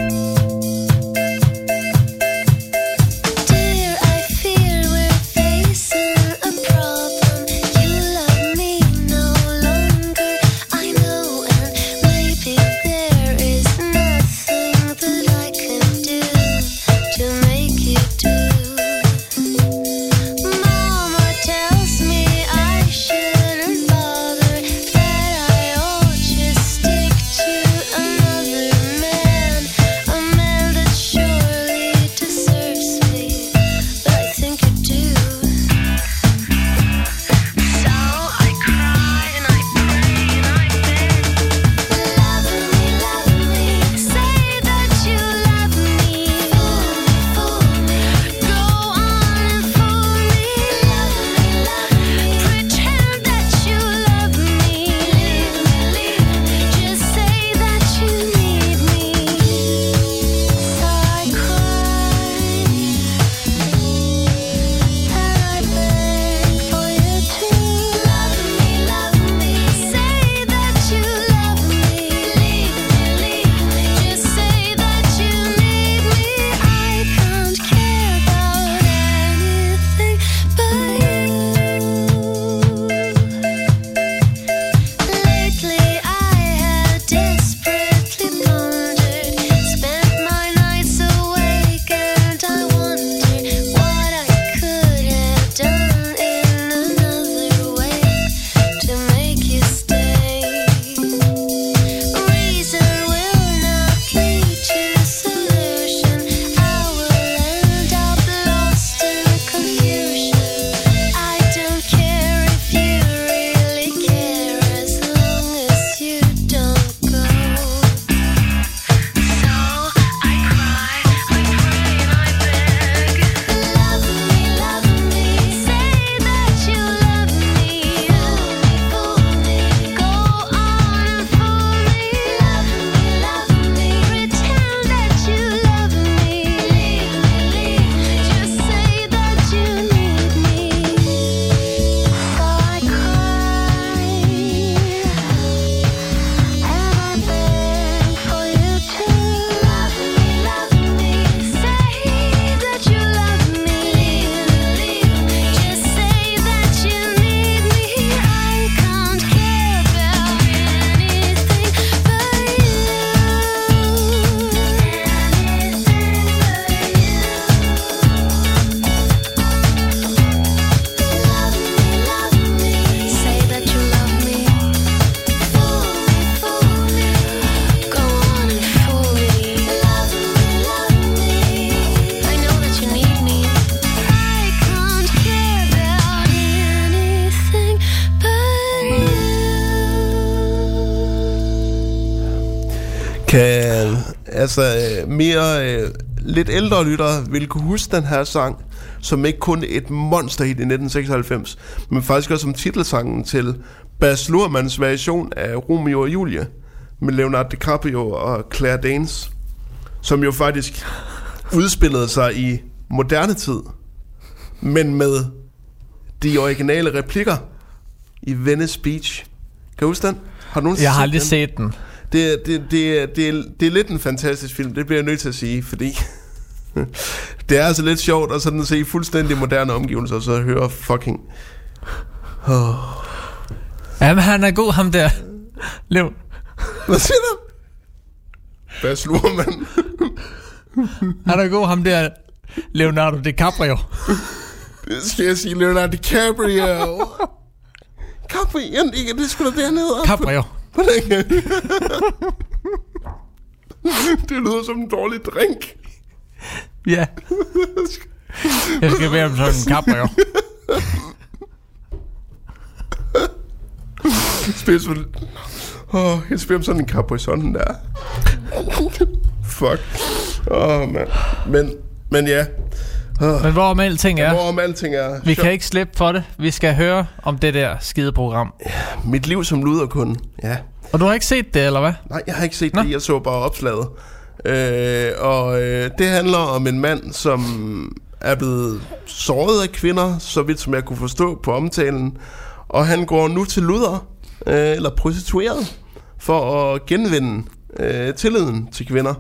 Mere øh, lidt ældre lyttere vil kunne huske den her sang, som ikke kun et monsterhit i 1996, men faktisk også som titelsangen til Bas Luhrmanns version af Romeo og Julie med Leonardo DiCaprio og Claire Danes, som jo faktisk udspillede sig i moderne tid, men med de originale replikker i Venice Beach. Kan du huske den? Har du Jeg har aldrig set den. Det, det, det, er- det, er, det er lidt en fantastisk film, det bliver jeg nødt til at sige, fordi det er altså lidt sjovt at sådan se fuldstændig moderne omgivelser, og så høre fucking... Oh. Jamen, han er god, ham der. Lev. Hvad siger du? Hvad sluger man? Han er god, ham der. Leonardo DiCaprio. Det skal jeg sige, Leonardo DiCaprio. Caprio, det skulle da dernede. Caprio. Hvordan kan Det lyder som en dårlig drink. Ja. Jeg skal bede om sådan en Caprio. Spil sådan... Åh, jeg spiller om sådan en Capri sådan der. Fuck. Åh, oh, man. Men, men ja. Oh. Men hvorom alting er, Hvorom alting er... vi kan ikke slippe for det. Vi skal høre om det der skide program. Mit liv som luderkunde. Ja. Og du har ikke set det, eller hvad? Nej, jeg har ikke set det. Jeg så bare opslaget. Øh, og øh, det handler om en mand, som er blevet såret af kvinder, så vidt som jeg kunne forstå på omtalen. Og han går nu til luder, øh, eller prostitueret, for at genvinde øh, tilliden til kvinder.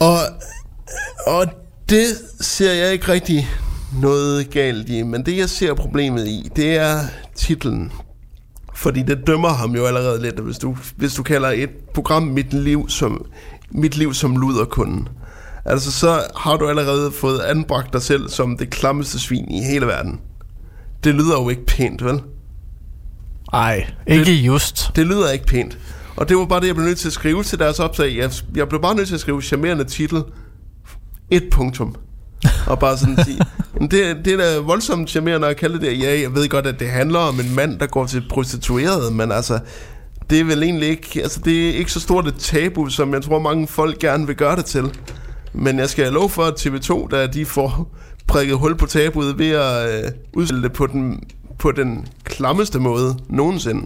Og, og det ser jeg ikke rigtig noget galt i, men det jeg ser problemet i, det er titlen. Fordi det dømmer ham jo allerede lidt, hvis du, hvis du kalder et program Mit Liv som, mit liv som luderkunden. Altså, så har du allerede fået anbragt dig selv som det klammeste svin i hele verden. Det lyder jo ikke pænt, vel? Nej, ikke det, just. Det lyder ikke pænt. Og det var bare det, jeg blev nødt til at skrive til deres opslag. Jeg, jeg blev bare nødt til at skrive charmerende titel. Et punktum. Og bare sådan sige, det, det er da voldsomt charmerende at kalde det. Ja, jeg ved godt, at det handler om en mand, der går til prostitueret, men altså, det er vel egentlig ikke, altså det er ikke så stort et tabu, som jeg tror mange folk gerne vil gøre det til. Men jeg skal love for, at TV2, da de får prikket hul på tabuet ved at øh, udstille det på den, på den klammeste måde nogensinde.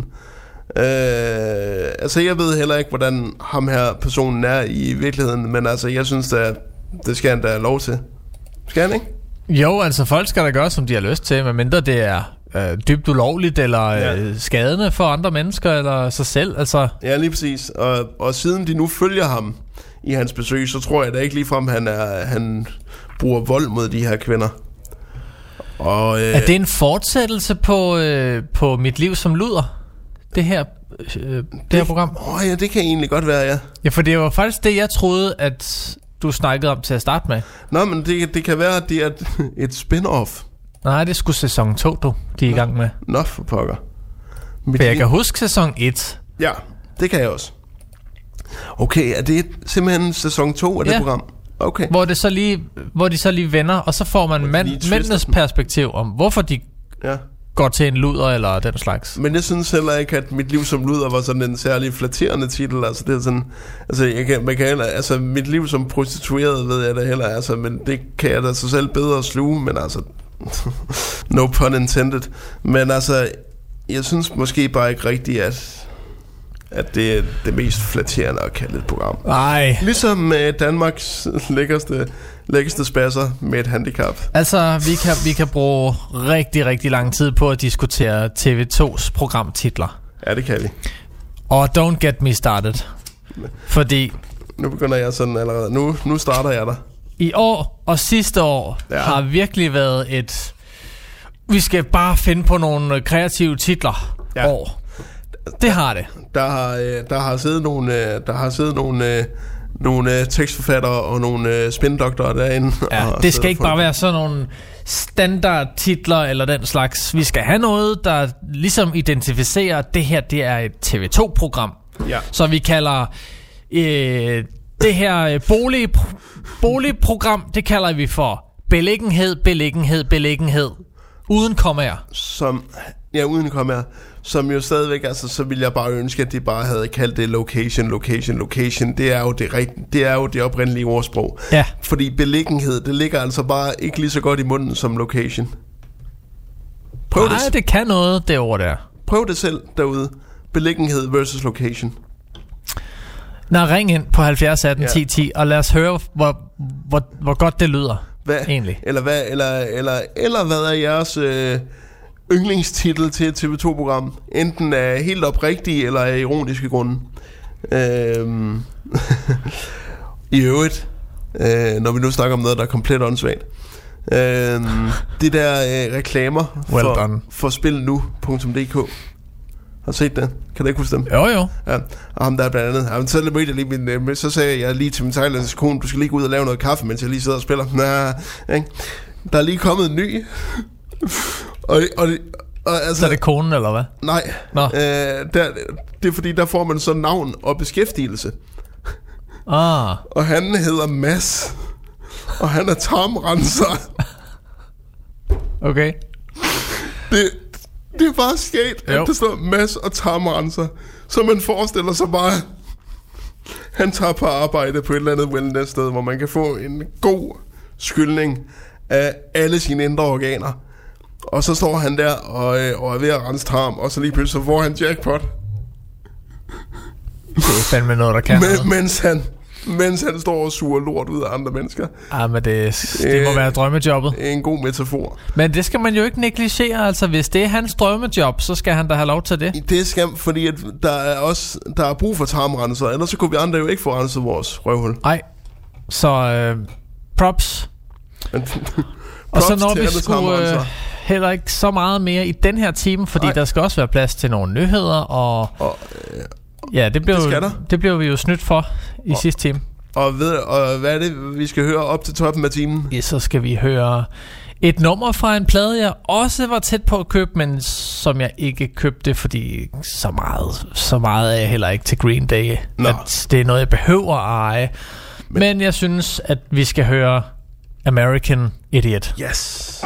Øh, altså jeg ved heller ikke, hvordan ham her personen er i virkeligheden, men altså jeg synes, at det skal han da have lov til. Skal han ikke? Jo, altså folk skal da gøre, som de har lyst til, medmindre det er øh, dybt ulovligt, eller øh, skadende for andre mennesker, eller sig selv. Altså, Ja, lige præcis. Og, og siden de nu følger ham i hans besøg, så tror jeg da ikke ligefrem, han er han bruger vold mod de her kvinder. Og, øh, er det en fortsættelse på, øh, på Mit Liv som Luder? Det her, øh, det, det her program? Åh oh, ja, det kan egentlig godt være, ja. Ja, for det var faktisk det, jeg troede, at du snakkede om til at starte med. Nå, men det, det kan være, at det er et, et spin-off. Nej, det skulle sæson 2, du, de er i gang med. Nå, for pokker. For jeg kan huske sæson 1. Ja, det kan jeg også. Okay, er det simpelthen sæson 2 af det Ja. program? Okay. Hvor, det så lige, hvor de så lige vender, og så får man mand, mændenes den. perspektiv om, hvorfor de Ja. Går til en luder eller den slags. Men jeg synes heller ikke, at mit liv som luder var sådan en særlig flatterende titel. Altså, det er sådan, altså, jeg kan, man kan heller, altså, mit liv som prostitueret ved jeg da heller, altså, men det kan jeg da så selv bedre sluge, men altså, no pun intended. Men altså, jeg synes måske bare ikke rigtigt, at, at det er det mest flatterende at kalde et program. Nej. Ligesom med Danmarks lækkerste, lækkerste spasser med et handicap. Altså, vi kan, vi kan bruge rigtig, rigtig lang tid på at diskutere TV2's programtitler. Ja, det kan vi. Og don't get me started. Fordi Nu begynder jeg sådan allerede. Nu, nu starter jeg der. i år og sidste år Ja. har virkelig været et... Vi skal bare finde på nogle kreative titler Ja. ja. år. Det har det. Der har, øh, der har siddet nogle, øh, der har siddet nogle, øh, nogle øh, tekstforfattere og nogle øh, spindoktorer derinde. Ja, og det skal ikke bare være sådan nogle standardtitler eller den slags. Vi skal have noget, der ligesom identificerer, at det her det er et TV2-program. Ja. Så vi kalder øh, det her øh, bolig, boligprogram, det kalder vi for beliggenhed, beliggenhed, beliggenhed. Uden kommaer. Som, ja, uden kom her. Som jo stadigvæk, altså så ville jeg bare ønske, at de bare havde kaldt det location, location, location. Det er jo det, rigt, det, er jo det oprindelige ordsprog. Ja. Fordi beliggenhed, det ligger altså bare ikke lige så godt i munden som location. Prøv Nej, det, det kan noget, det ord der. prøv det selv derude. Beliggenhed versus location. Nå, ring ind på 70 18 Ja. 10 10, og lad os høre, hvor, hvor, hvor godt det lyder. Hvad, Egentlig. Eller hvad, eller, eller, eller hvad er jeres øh, yndlingstitel til et TV2-program? Enten af helt oprigtige eller af ironiske grunde. Øhm, I øvrigt, øh, når vi nu snakker om noget, der er komplet åndssvagt. Øhm, det der øh, reklamer Well for, done. for spilnu.dk. Har du set det? Kan du ikke huske dem? Jo, jo. Ja, og ham der er blandt andet. Jamen, så, mødte jeg lige min, øh, så sagde jeg lige til min thailandske kone, du skal lige gå ud og lave noget kaffe, mens jeg lige sidder og spiller. Nå, ikke? Der er lige kommet en ny. Og, og, og, altså, Så er det konen, eller hvad? Nej, Nå. øh, der, det er fordi, der får man så navn og beskæftigelse. Ah, Og han hedder Mads. Og han er tarmrenser. okay. Det, det er bare Jo. at der står Mads og tarmrenser. Så man forestiller sig bare, han tager på arbejde på et eller andet wellness sted, hvor man kan få en god skyldning af alle sine indre organer. Og så står han der og, øh, og er ved at rense tarm, og så lige pludselig så får han jackpot. Det er fandme noget, der kan noget. Men, mens, han, mens han står og suger lort ud af andre mennesker. Ah, men det, det må Øh, være drømmejobbet. En god metafor. Men det skal man jo ikke negligere. Altså, hvis det er hans drømmejob, så skal han da have lov til det. Det skam, fordi at der er også der er brug for tarmrenser, ellers så kunne vi andre jo ikke få renset vores røvhul. Nej. Så øh, props. Men, Og så props når vi sgu øh. Heller ikke så meget mere i den her time, fordi Nej. der skal også være plads til nogle nyheder, og Og, ja, det blev, det der. det blev vi jo snydt for i sidste time. og, ved, og hvad er det, vi skal høre op til toppen af timen? Ja, så skal vi høre et nummer fra en plade, jeg også var tæt på at købe, men som jeg ikke købte, fordi så meget, så meget er jeg heller ikke til Green Day. Nå. At det er noget, jeg behøver at eje. Men, men jeg synes, at vi skal høre American Idiot. Yes.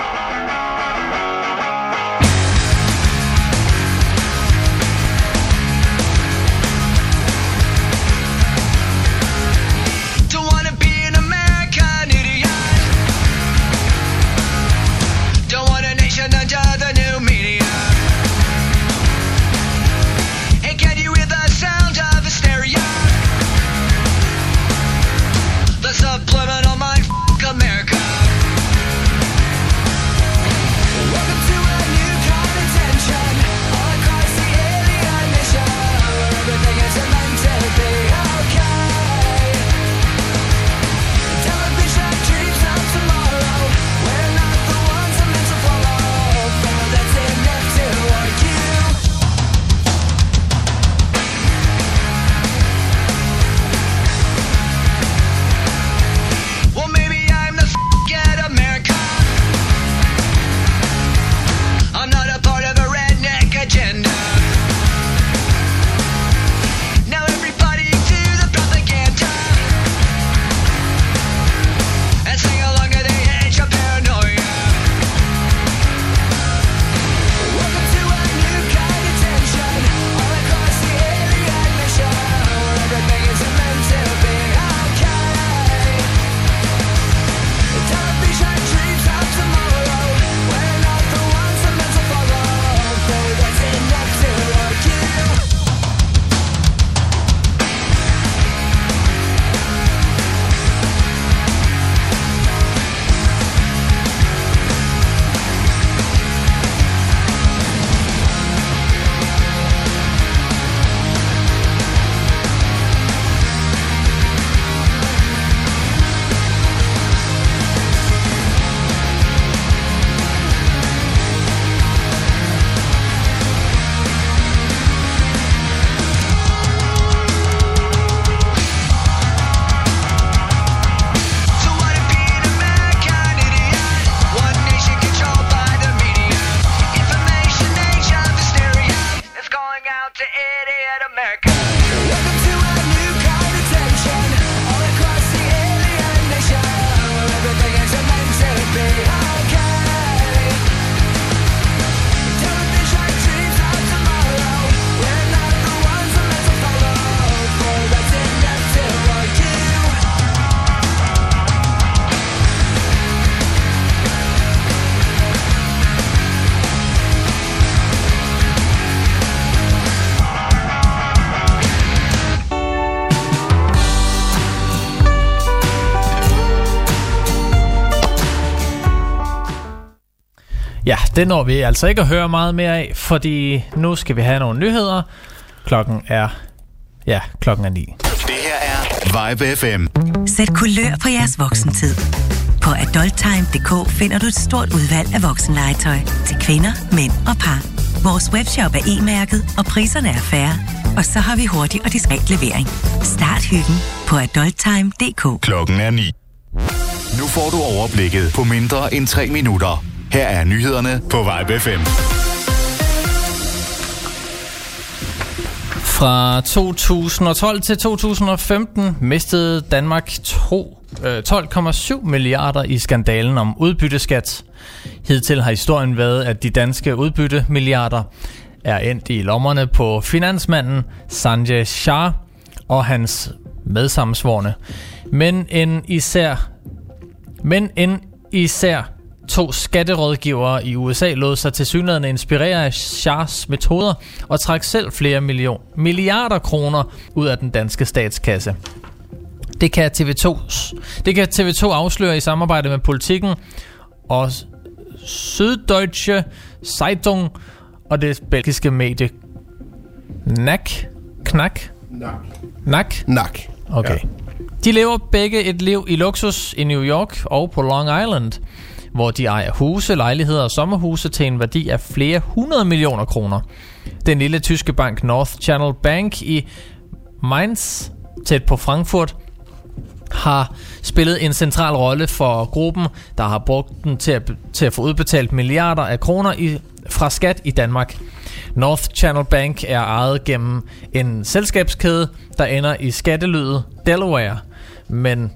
Det når vi altså ikke at høre meget mere af, fordi nu skal vi have nogle nyheder. Klokken er... Ja, klokken er 9. Det her er Vibe FM. Sæt kulør på jeres voksentid. På adulttime.dk finder du et stort udvalg af voksenlegetøj til kvinder, mænd og par. Vores webshop er e-mærket, og priserne er færre. Og så har vi hurtig og diskret levering. Start hyggen på adulttime.dk. Klokken er 9. Nu får du overblikket på mindre end 3 minutter. Her er nyhederne på Vibe FM. Fra 2012 til 2015 mistede Danmark 12,7 øh, milliarder i skandalen om udbytteskat. Hidtil har historien været, at de danske udbyttemilliarder er endt i lommerne på finansmanden Sanjay Shah og hans medsammensvorne. Men en især men en især to skatterådgivere i USA lod sig til synligheden inspirere af Shahs metoder og trak selv flere million, milliarder kroner ud af den danske statskasse. Det kan TV2, det kan TV2 afsløre i samarbejde med politikken og Süddeutsche Zeitung og det belgiske medie NAK. Knak? Nak. Nak? Nak. Okay. Ja. De lever begge et liv i luksus i New York og på Long Island, hvor de ejer huse, lejligheder og sommerhuse til en værdi af flere hundrede millioner kroner. Den lille tyske bank North Channel Bank i Mainz, tæt på Frankfurt, har spillet en central rolle for gruppen, der har brugt den til at, til at få udbetalt milliarder af kroner i, fra skat i Danmark. North Channel Bank er ejet gennem en selskabskæde, der ender i skattelyet Delaware. Men,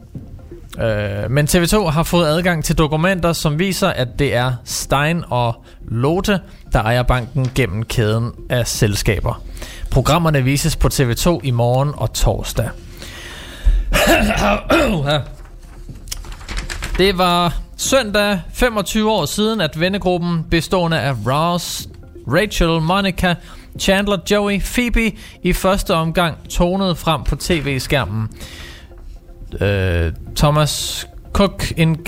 øh, men TV2 har fået adgang til dokumenter, som viser, at det er Stein og Lotte, der ejer banken gennem kæden af selskaber. Programmerne vises på TV2 i morgen og torsdag. Det var søndag 25 år siden, at vennegruppen bestående af Ross, Rachel, Monica, Chandler, Joey, Phoebe i første omgang tonede frem på tv-skærmen. Øh, Thomas Cook en...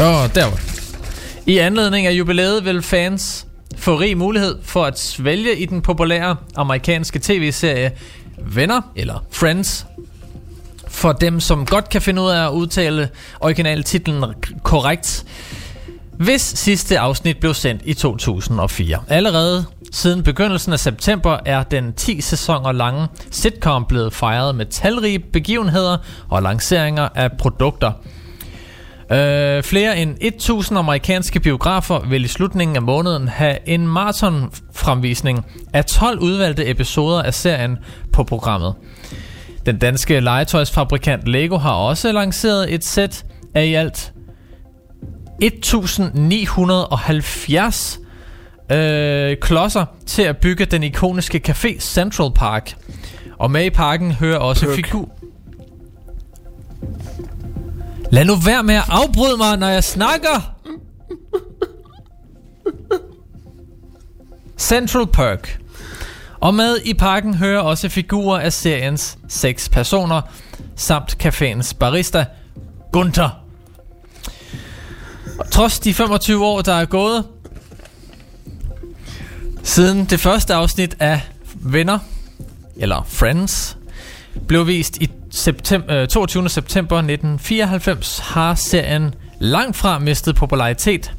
Åh, oh, der var I anledning af jubilæet vil fans få rig mulighed for at svælge i den populære amerikanske tv-serie Venner, eller Friends, for dem, som godt kan finde ud af at udtale originaltitlen korrekt, hvis sidste afsnit blev sendt i 2004. Allerede siden begyndelsen af september er den 10 sæsoner lange sitcom blevet fejret med talrige begivenheder og lanceringer af produkter. Øh, flere end 1000 amerikanske biografer vil i slutningen af måneden have en maratonfremvisning af 12 udvalgte episoder af serien på programmet. Den danske legetøjsfabrikant Lego har også lanceret et sæt af i alt 1970 øh, klodser til at bygge den ikoniske café Central Park. Og med i parken hører også Perk. figur... Lad nu være med at afbryde mig, når jeg snakker! Central Perk. Og med i parken hører også figurer af seriens seks personer, samt caféens barista, Gunther. Trods de 25 år, der er gået, siden det første afsnit af Venner, eller Friends, blev vist i øh, september, 22. september 1994, har serien langt fra mistet popularitet.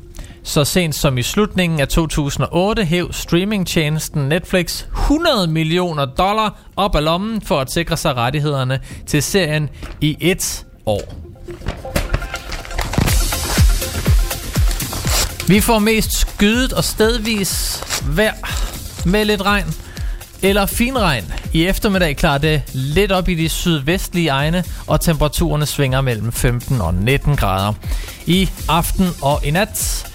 Så sent som i slutningen af 2008 hæv streamingtjenesten Netflix 100 millioner dollar op af lommen for at sikre sig rettighederne til serien i et år. Vi får mest skydet og stedvis vejr med lidt regn eller finregn. I eftermiddag klarer det lidt op i de sydvestlige egne, og temperaturerne svinger mellem 15 og 19 grader. I aften og i nat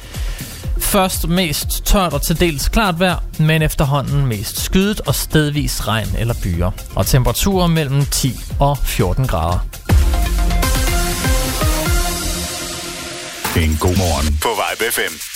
først mest tørt og til dels klart vejr, men efterhånden mest skydet og stedvis regn eller byer. Og temperaturer mellem 10 og 14 grader. En god morgen på Vibe FM.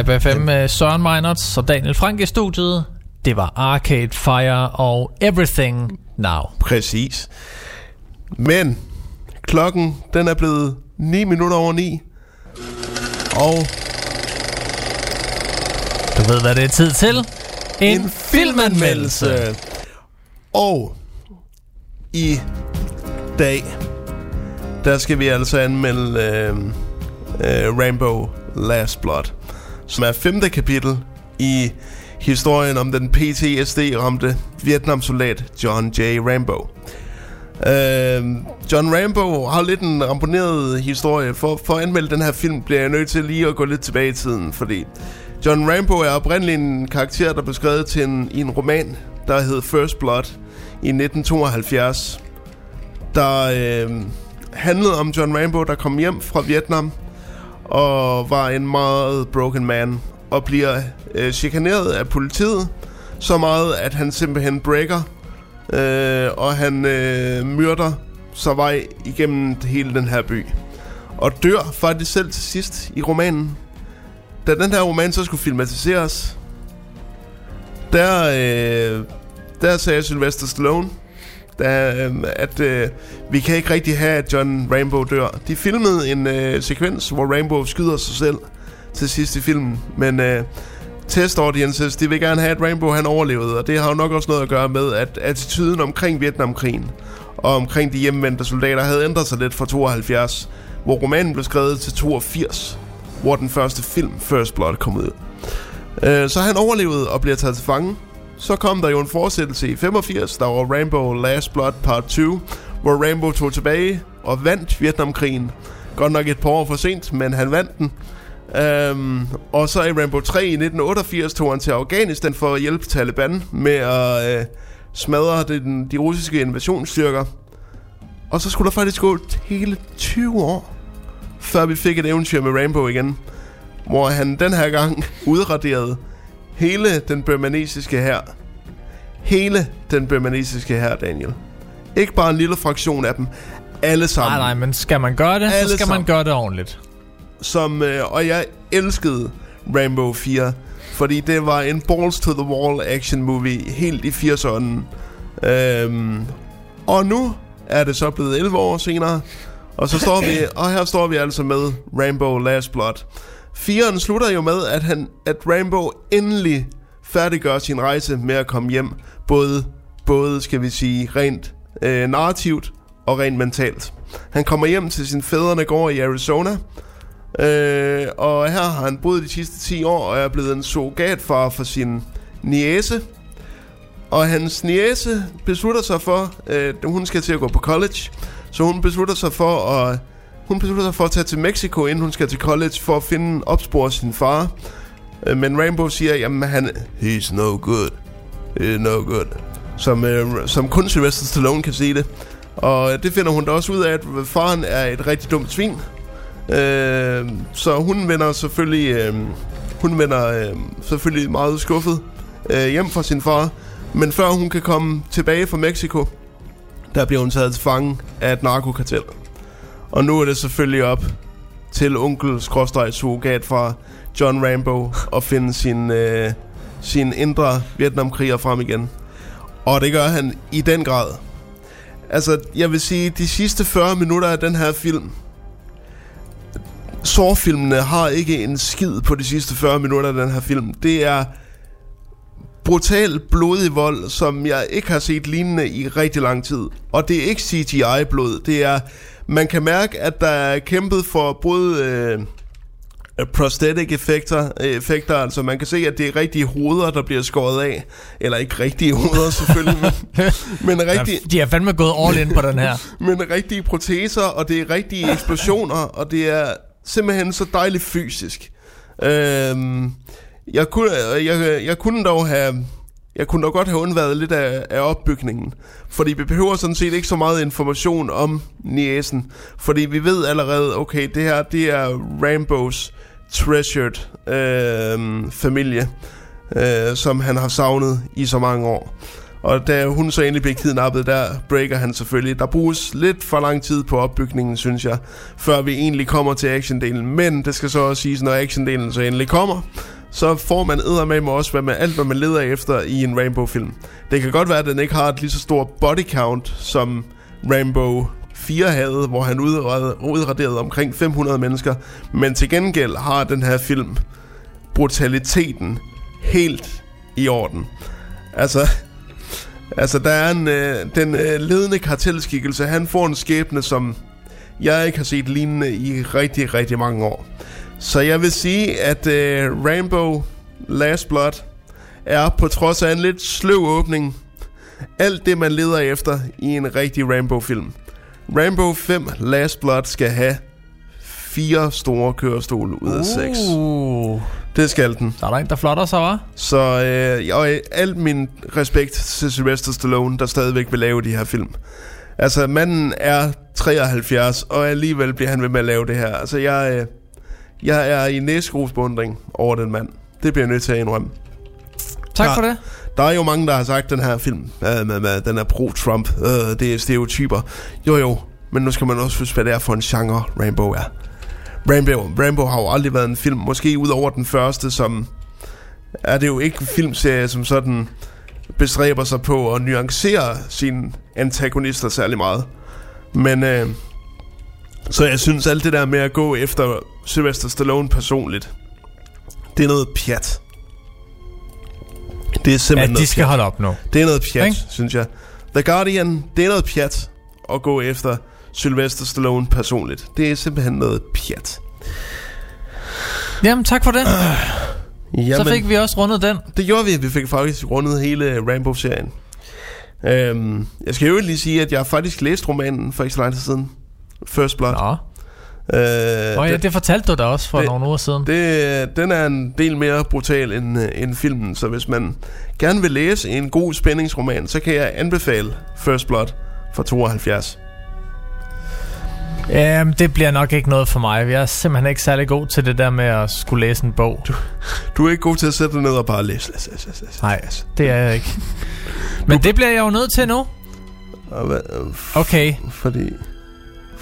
Vibe FM med Søren Meinerts og Daniel Frank i studiet. Det var Arcade Fire og Everything Now. Præcis. Men klokken, den er blevet 9 minutter over 9. Og Du ved, hvad det er tid til? En, en filmanmeldelse. Og i dag, der skal vi altså anmelde øh, øh, Rainbow Last Blood, som er femte kapitel i historien om den PTSD-ramte Vietnamsoldat John J. Rambo. Øh, John Rambo har lidt en ramponeret historie. For, for at anmelde den her film bliver jeg nødt til lige at gå lidt tilbage i tiden, fordi John Rambo er oprindeligt en karakter, der blev skrevet til en, i en roman, der hed First Blood i 1972, der øh, handlede om John Rambo, der kom hjem fra Vietnam og var en meget broken man og bliver øh, chikaneret af politiet så meget, at han simpelthen breaker øh, og han øh, myrder sig vej igennem hele den her by. Og dør faktisk selv til sidst i romanen. Da den her roman så skulle filmatiseres, der, øh, der sagde Sylvester Stallone, der, øh, at øh, vi kan ikke rigtig have, at John Rambo dør. De filmede en øh, sekvens, hvor Rambo skyder sig selv til sidst i filmen, men øh, test audiences, de vil gerne have, at Rainbow han overlevede, og det har jo nok også noget at gøre med, at attituden omkring Vietnamkrigen og omkring de hjemvendte soldater havde ændret sig lidt fra 72, hvor romanen blev skrevet til 82, hvor den første film, First Blood, kom ud. Øh, Så han overlevede og bliver taget til fange. Så kom der jo en fortsættelse i 85, der var Rainbow Last Blood Part 2, hvor Rainbow tog tilbage og vandt Vietnamkrigen. Godt nok et par år for sent, men han vandt den. Øhm, og så i Rainbow 3 i 1988 tog han til Afghanistan for at hjælpe Taliban med at øh, smadre den, de russiske invasionsstyrker. Og så skulle der faktisk gå hele 20 år, før vi fik et eventyr med Rainbow igen. Hvor han den her gang udraderede hele den burmanesiske her. Hele den burmanesiske her, Daniel. Ikke bare en lille fraktion af dem. Alle sammen. Nej, nej, men skal man gøre det, Alle så skal man sammen. gøre det ordentligt. som, øh, og jeg elskede Rainbow 4, fordi det var en balls to the wall action movie helt i 80'erne. Øhm, og nu er det så blevet 11 år senere, og så står vi, og her står vi altså med Rainbow Last Blood. Firen slutter jo med, at, han, at Rainbow endelig færdiggør sin rejse med at komme hjem, både, både skal vi sige, rent øh, narrativt og rent mentalt. Han kommer hjem til sin fædrene gård i Arizona, Øh, og her har han boet de sidste 10 år og er blevet en surrogatfar for sin niece. Og hans niece beslutter sig for, øh, hun skal til at gå på college. Så hun beslutter sig for at, hun beslutter sig for at tage til Mexico, inden hun skal til college, for at finde opspore sin far. Øh, men Rainbow siger, jamen han, he's no good. He's no good. Som, øh, som kun Sylvester Stallone kan sige det. Og det finder hun da også ud af, at faren er et rigtig dumt svin. Øh, så hun vender selvfølgelig øh, hun vender øh, selvfølgelig meget skuffet øh, hjem fra sin far. Men før hun kan komme tilbage fra Mexico, der bliver hun taget til fange af et narkokartel. Og nu er det selvfølgelig op til onkel skråstreg surrogat fra John Rambo at finde sin, øh, sin indre Vietnamkriger frem igen. Og det gør han i den grad. Altså, jeg vil sige, de sidste 40 minutter af den her film, Saw-filmene har ikke en skid på de sidste 40 minutter af den her film. Det er brutal blodig vold, som jeg ikke har set lignende i rigtig lang tid. Og det er ikke CGI-blod. Det er, man kan mærke, at der er kæmpet for både øh, prosthetic effekter, effekter, altså man kan se, at det er rigtige hoveder, der bliver skåret af. Eller ikke rigtige hoveder selvfølgelig, men, men rigtige... De har fandme gået all in på den her. men rigtige proteser, og det er rigtige eksplosioner, og det er simpelthen så dejligt fysisk. Øhm, jeg, kunne, jeg, jeg kunne dog have... Jeg kunne nok godt have undværet lidt af, af opbygningen. Fordi vi behøver sådan set ikke så meget information om Niesen. Fordi vi ved allerede, okay, det her det er Rambos treasured øh, familie, øh, som han har savnet i så mange år. Og da hun så endelig bliver kidnappet, der breaker han selvfølgelig. Der bruges lidt for lang tid på opbygningen, synes jeg, før vi egentlig kommer til actiondelen. Men det skal så også siges, når actiondelen så endelig kommer, så får man med også hvad man, alt, hvad man leder efter i en Rainbow-film. Det kan godt være, at den ikke har et lige så stort body count, som Rainbow 4 havde, hvor han udraderede omkring 500 mennesker. Men til gengæld har den her film brutaliteten helt i orden. Altså, altså der er en, øh, den øh, ledende kartelskikkelse, han får en skæbne, som jeg ikke har set lignende i rigtig, rigtig mange år. Så jeg vil sige, at øh, Rainbow Last Blood er på trods af en lidt sløv åbning, alt det, man leder efter i en rigtig Rainbow-film. Rainbow 5 Last Blood skal have fire store kørestole ud af seks. Uh. Det skal den. Så er der en, der flotter sig, var. Så øh, og øh, alt min respekt til Sylvester Stallone, der stadigvæk vil lave de her film. Altså, manden er 73, og alligevel bliver han ved med at lave det her. Altså, jeg, øh, jeg er i næsgrusbeundring over den mand. Det bliver jeg nødt til at indrømme. Tak der, for det. Der er jo mange, der har sagt, den her film, øh, med, med, den er pro-Trump, øh, det er stereotyper. Jo jo, men nu skal man også huske, hvad det er for en genre, Rainbow er. Rainbow, Rainbow har jo aldrig været en film, måske ud over den første, som er det jo ikke en filmserie, som sådan bestræber sig på at nuancere sine antagonister særlig meget. Men øh, så jeg synes alt det der med at gå efter Sylvester Stallone personligt, det er noget pjat. Det er simpelthen Ja, de noget skal pjat. holde op nu. Det er noget pjat, Ikke? synes jeg. The Guardian, det er noget pjat at gå efter Sylvester Stallone personligt. Det er simpelthen noget pjat. Jamen, tak for det. Jamen, Så fik vi også rundet den. Det gjorde vi. Vi fik faktisk rundet hele Rainbow-serien. Øhm, jeg skal jo lige sige, at jeg faktisk læst romanen for ikke så lang tid siden. First Blood. Nå. Øh, Og ja, det fortalte du da også for det- nogle uger siden. det, den er en del mere brutal end, øh, end filmen, så hvis man gerne vil læse en god spændingsroman, så kan jeg anbefale First Blood fra 72. Jamen, det bliver nok ikke noget for mig. Jeg er simpelthen ikke særlig god til det der med at skulle læse en bog. Du, Du er ikke god til at sætte dig ned og bare læse, læse, læse, læse. læse. Nej, det er jeg ikke. Men det bliver jeg jo nødt til nu. Hvad, Okay. Fordi...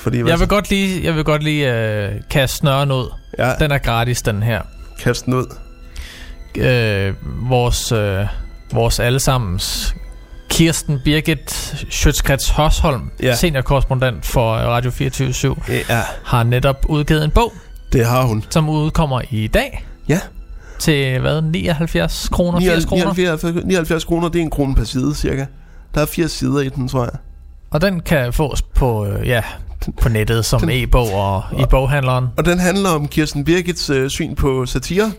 Fordi Jeg vil godt lige, jeg vil godt lige øh, kaste snøren ud. Ja. Den er gratis, den her. Kast den ud. Øh, vores, øh, vores allesammens Kirsten Birgit Schøtzgrads Hørsholm, Ja. seniorkorrespondent for Radio 24 Ja, har netop udgivet en bog, det har hun. som udkommer i dag Ja. til hvad, 79 kroner, 80 kroner. 79, 79 kroner, det er en krone per side cirka. Der er 80 sider i den, tror jeg. Og den kan fås på, øh, ja, på nettet som Den- e-bog og i boghandleren. Og den handler om Kirsten Birgits øh, syn på satire.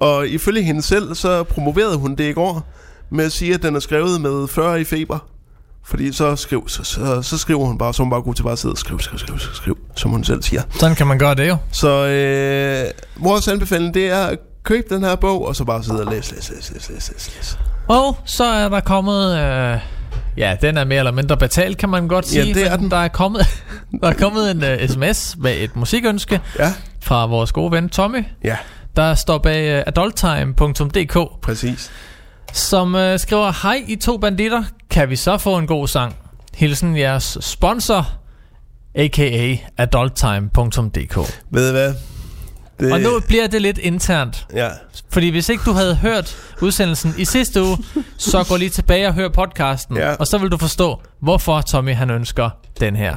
Og ifølge hende selv, så promoverede hun det i går med at sige, at den er skrevet med 40 i feber. Fordi så, skriv, så, så, så skriver hun bare, så hun bare god til bare at sidde og skrive, skrive, skrive, skrive, som hun selv siger. Sådan kan man gøre det jo. Så øh, vores anbefaling, det er at købe den her bog, og så bare sidde og læse, læse, læse, læse, læse, læse, læse. Og så er der kommet... Øh, ja, den er mere eller mindre betalt, kan man godt Ja, sige. det er den. Der er kommet, der er kommet en uh, sms med et musikønske Ja, fra vores gode ven Tommy, ja, der står bag uh, adulttime.dk, præcis. som uh, skriver, Hej I to banditter, kan vi så få en god sang? Hilsen jeres sponsor, a.k.a. adulttime.dk. Ved I hvad? Det, Og nu bliver det lidt internt. Ja, Fordi hvis ikke du havde hørt udsendelsen i sidste uge, så gå lige tilbage og hør podcasten. Ja. Og så vil du forstå, hvorfor Tommy han ønsker den her.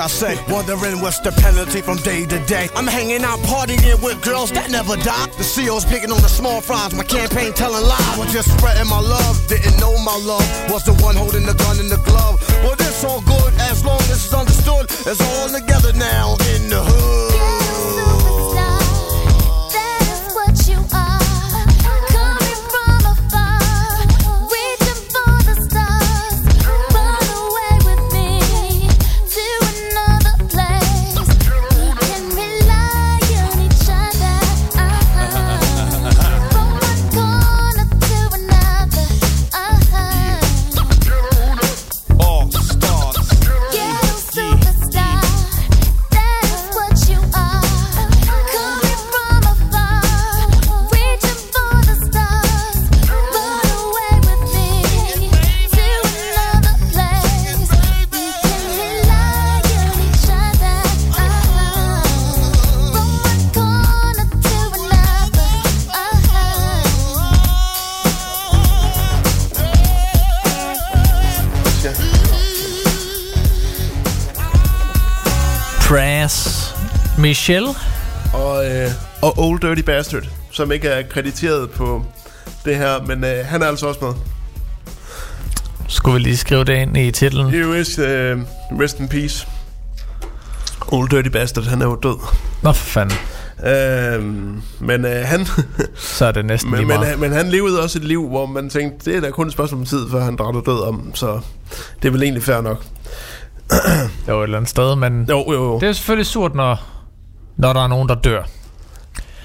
I say. Wondering what's the penalty from day to day. I'm hanging out partying with girls that never die. The CEO's picking on the small fries. My campaign telling lies. Was just spreading my love. Didn't know my love was the one holding the gun in the glove. Well, this all good as long as it's understood. It's all together now. Michelle. Og, øh, og Old Dirty Bastard, som ikke er krediteret på det her, men øh, han er altså også med. Skulle vi lige skrive det ind i titlen? US, øh, rest in peace. Old Dirty Bastard, han er jo død. Nå for fanden. Øhm, men øh, han... Så er det næsten lige men, meget. men, men han levede også et liv, hvor man tænkte, det er da kun et spørgsmål om tid, før han drætter død om, så det er vel egentlig fair nok. Jo, et eller andet sted, men Jo, jo, jo. det er selvfølgelig surt, når, når der er nogen, der dør.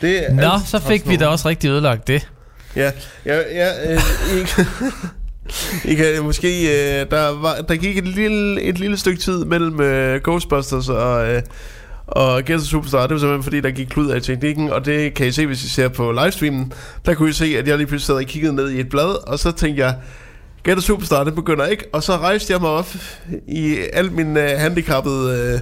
Det er Nå, så fik vi da også rigtig ødelagt det. Ja, ja, ja øh, I, I kan måske... Øh, der, var, der gik et lille, et lille stykke tid mellem øh, Ghostbusters og... Øh, og the Superstar, det var simpelthen fordi, der gik klud af teknikken, og det kan I se, hvis I ser på livestreamen. Der kunne I se, at jeg lige pludselig sad og kiggede ned i et blad, og så tænkte jeg, the Superstar, det begynder ikke. Og så rejste jeg mig op i alt min øh, handicappede øh,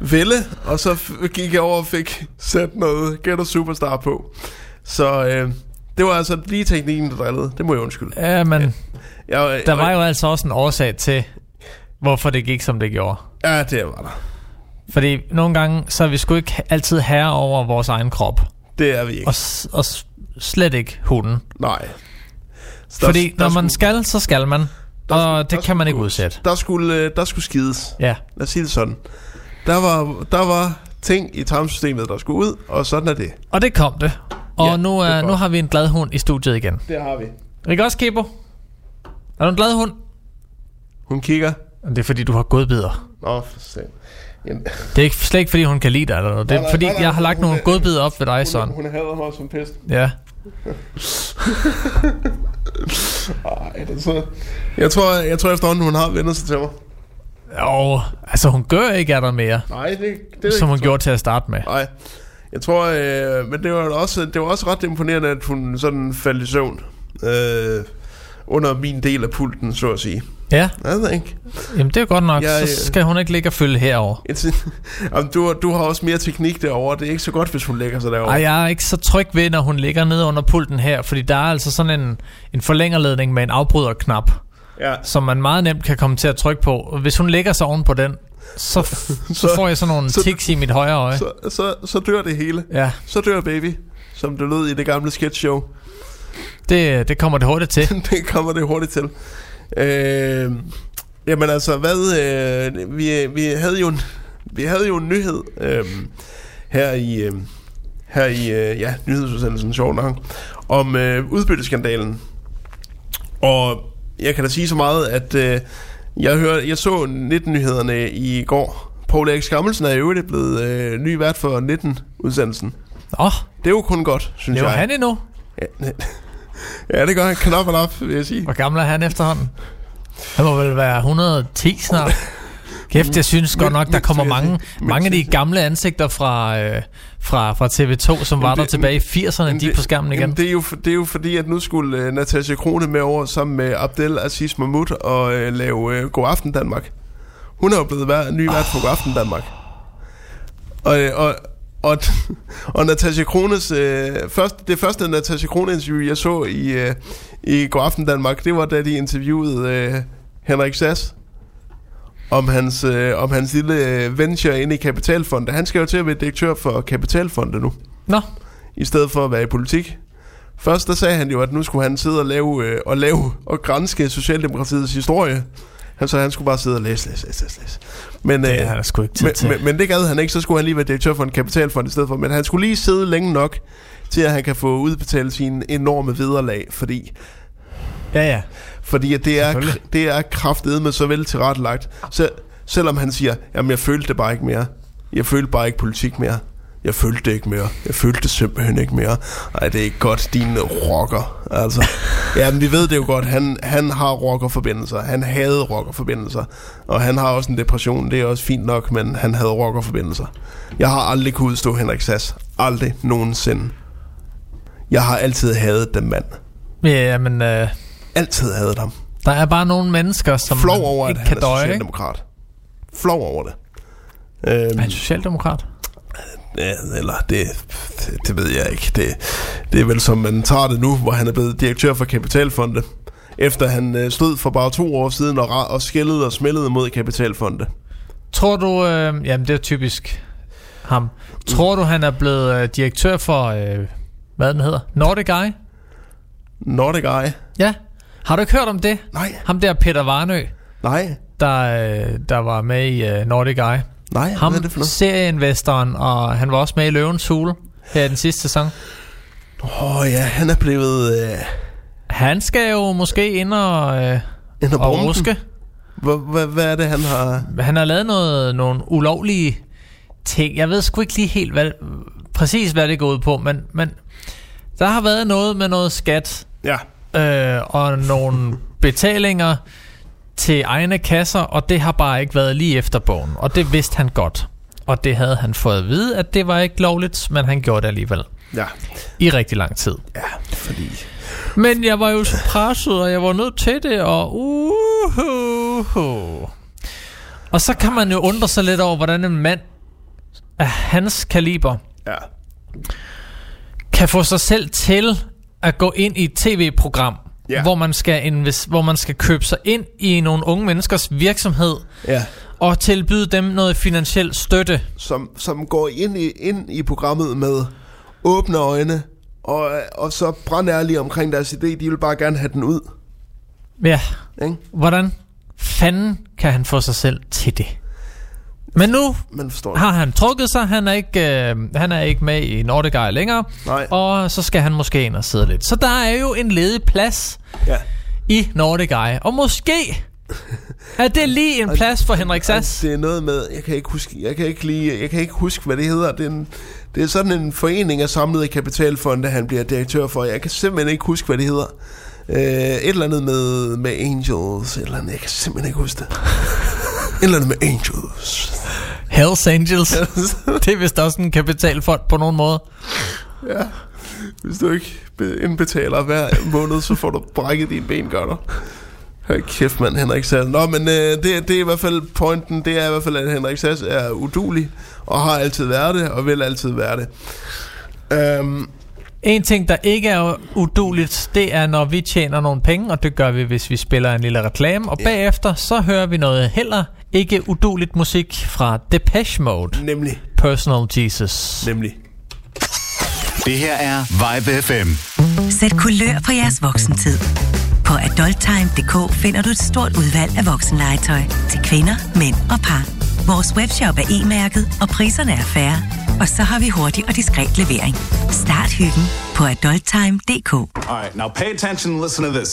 vælde, og så gik jeg over og fik sat noget Get the Superstar på. Så øh, det var altså lige teknikken, der drillede. Det må jeg undskylde. Ja, men Jeg, der var jo altså også en årsag til, hvorfor det gik, som det gjorde. Ja, det var der. Fordi nogle gange, så er vi sgu ikke altid herre over vores egen krop. Det er vi ikke. Og, og slet ikke hunden. Nej. Så Fordi der når man skulle- skal, så skal man. Og det kan man ikke udsætte. Der skulle, øh, der skulle skides. Ja. Lad os sige det sådan. Der var, der var ting i tarmsystemet, der skulle ud, og sådan er det. Og det kom det. Og Ja, nu, det er er, nu godt. har vi en glad hund i studiet igen. Det har vi. Ikke også, Kebo? Er du en glad hund? Hun kigger. Det er fordi, du har godbidder. Nå, for. Jamen, Det er ikke, slet ikke fordi, hun kan lide dig eller noget. Det er nej, fordi, nej, nej, jeg har lagt hun nogle er- godbidder op ved dig, hun, sådan. hun hader mig som pest. Ja. Ej, det er så... Jeg tror, jeg tror efterhånden, hun har vendt sig til mig. Jo, altså hun gør ikke af dig mere, Nej, det, det er som hun gjorde til at starte med. Nej. Jeg tror, øh, men det var også, det var også ret imponerende, at hun sådan faldt i søvn. Øh, under min del af pulten, så at sige. Ja, Jeg ved ikke. jamen det er godt nok. Jeg, øh, Så skal hun ikke ligge og følge herover. Jamen, du, du har også mere teknik derovre. Det er ikke så godt, hvis hun lægger sig derovre. Ej, jeg er ikke så tryg ved, når hun ligger nede under pulten her, fordi der er altså sådan en, en forlængerledning med en afbryderknap, Ja. som man meget nemt kan komme til at trykke på. Og Hvis hun ligger sig oven på den, så, så får jeg sådan nogle så- tics i mit højre øje. Så, så, så dør det hele. Ja, Så dør baby, som det lød i det gamle sketch show. det, det kommer det hurtigt til. det kommer det hurtigt til. Øh, jamen altså, hvad... Øh, vi, vi, havde jo en, vi havde jo en nyhed øh, her i... Øh, her i øh, ja, nyhedsudsendelsen, sjov nok, om øh, udbytteskandalen. Og jeg kan da sige så meget, at øh, jeg, hør, jeg så 19-nyhederne i går. Paul Erik Skammelsen er i øvrigt blevet øh, ny vært for 19-udsendelsen. Åh, Det er jo kun godt, synes lever jeg. han endnu? Ja, ja, det gør han knap og nap, vil jeg sige. Hvor gammel er han efterhånden? Han må vel være 110 snart. Kæft, jeg synes godt nok, der kommer mange, mange af de gamle ansigter fra, øh, fra, fra TV2, som var Jamen der det- tilbage i 80'erne, de på skærmen igen. Det, er jo, det er jo fordi, at nu skulle uh, Natasha Krone med over sammen med Abdel Aziz Mahmoud og uh, lave uh, God Aften Danmark. Hun er jo blevet vær, ny vært på God Aften Danmark. Og, øh, og, og, og Natasha Krones, øh, første, det første Natasha Krone interview, jeg så i, øh, i God Aften Danmark, det var da de interviewede øh, Henrik Sass om hans, øh, om hans lille øh, venture inde i Kapitalfonde. Han skal jo til at være direktør for Kapitalfonde nu Nå, i stedet for at være i politik. Først der sagde han jo, at nu skulle han sidde og lave, øh, og lave og grænske Socialdemokratiets historie. Han så han skulle bare sidde og læse, læse, læse, læse. Men, det øh, han sgu ikke tid men, til. men, men det gad han ikke, så skulle han lige være direktør for en kapitalfond i stedet for. Men han skulle lige sidde længe nok, til at han kan få udbetalt sine enorme vederlag, fordi, Ja, ja. Fordi det, er, det er kraftedet med så vel tilrettelagt. Så, selvom han siger, jamen jeg følte det bare ikke mere. Jeg følte bare ikke politik mere. Jeg følte det ikke mere. Jeg følte det simpelthen ikke mere. Nej, det er ikke godt, din rocker. Altså, ja, men vi ved det jo godt. Han, han har rockerforbindelser. Han havde rockerforbindelser. Og han har også en depression. Det er også fint nok, men han havde rockerforbindelser. Jeg har aldrig kunne udstå Henrik Sass. Aldrig nogensinde. Jeg har altid hadet den mand. Ja, men øh, Altid hadet ham. der er bare nogle mennesker, som Flov over, at ikke han kan er døje. ikke? socialdemokrat. Flov over det. Øhm, Er han socialdemokrat? Ja, eller det, det, det ved jeg ikke. Det, det er vel som man tager det nu, hvor han er blevet direktør for Kapitalfonde. Efter han øh, stod for bare to år siden og, og skældede og smældede mod Kapitalfonde. Tror du, øh, jamen det er typisk ham. Tror du, han er blevet øh, direktør for, øh, hvad den hedder? Nordic Eye? Nordic Eye? Ja. Har du ikke hørt om det? Nej. Ham der Peter Varnø, Nej. der, øh, der var med i øh, Nordic Eye. Nej, Ham, hvad er det for noget? serieinvestoren, og han var også med i Løvens Hule her i den sidste sæson. Åh oh, ja, han er blevet... Øh, Han skal jo måske ind og, øh, ind og og ruske. Hvad, hvad, hvad er det, han har... Han har lavet noget, nogle ulovlige ting. Jeg ved sgu ikke lige helt, hvad, præcis hvad det går ud på, men, men der har været noget med noget skat. Ja. Øh, og nogle betalinger til egne kasser, og det har bare ikke været lige efter bogen. Og det vidste han godt. Og det havde han fået at vide, at det var ikke lovligt, men han gjorde det alligevel. Ja. I rigtig lang tid. Ja, fordi... Men jeg var jo så presset, og jeg var nødt til det, og uhuhu. Og så kan man jo undre sig lidt over, hvordan en mand af hans kaliber Ja. kan få sig selv til at gå ind i et tv-program, Ja. hvor, man skal invest- hvor man skal købe sig ind i nogle unge menneskers virksomhed, Ja. og tilbyde dem noget finansiel støtte. Som, som går ind i, ind i programmet med åbne øjne, og, og så brandærlige omkring deres idé. De vil bare gerne have den ud. Ja, Ikke? hvordan fanden kan han få sig selv til det? Men nu Man forstår har han trukket sig. Han er ikke, øh, han er ikke med i Nordic længere. Nej. Og så skal han måske ind og sidde lidt. Så der er jo en ledig plads Ja. i Nordic Eye. Og måske er det lige en plads for Henrik Sass. Det er noget med, jeg kan ikke huske, jeg kan ikke lige, jeg kan ikke huske, hvad det hedder. Det er, en, det er sådan en forening af samlede kapitalfonde, han bliver direktør for. Jeg kan simpelthen ikke huske, hvad det hedder. Øh, et eller andet med, med Angels, et eller andet, jeg kan simpelthen ikke huske det. Et eller andet med Angels. Hells Angels. det er vist også en kapitalfond på nogen måde. Ja, hvis du ikke be- indbetaler hver måned, så får du brækket dine ben, gør du. Hør kæft, mand, Henrik Sass. Nå, men øh, det, det er i hvert fald pointen. Det er i hvert fald, at Henrik Sass er udulig, og har altid været det, og vil altid være det. Øhm, En ting, der ikke er uduligt, det er, når vi tjener nogle penge, og det gør vi, hvis vi spiller en lille reklame. Og bagefter, så hører vi noget heller ikke uduligt musik fra Depeche Mode. Nemlig. Personal Jesus. Nemlig. Det her er Vibe FM. Sæt kulør på jeres voksentid. På adulttime.dk finder du et stort udvalg af voksenlegetøj til kvinder, mænd og par. Vores webshop er e-mærket, og priserne er færre. Og så har vi hurtig og diskret levering. Start hyggen på adulttime.dk. All right, now pay attention and listen to this.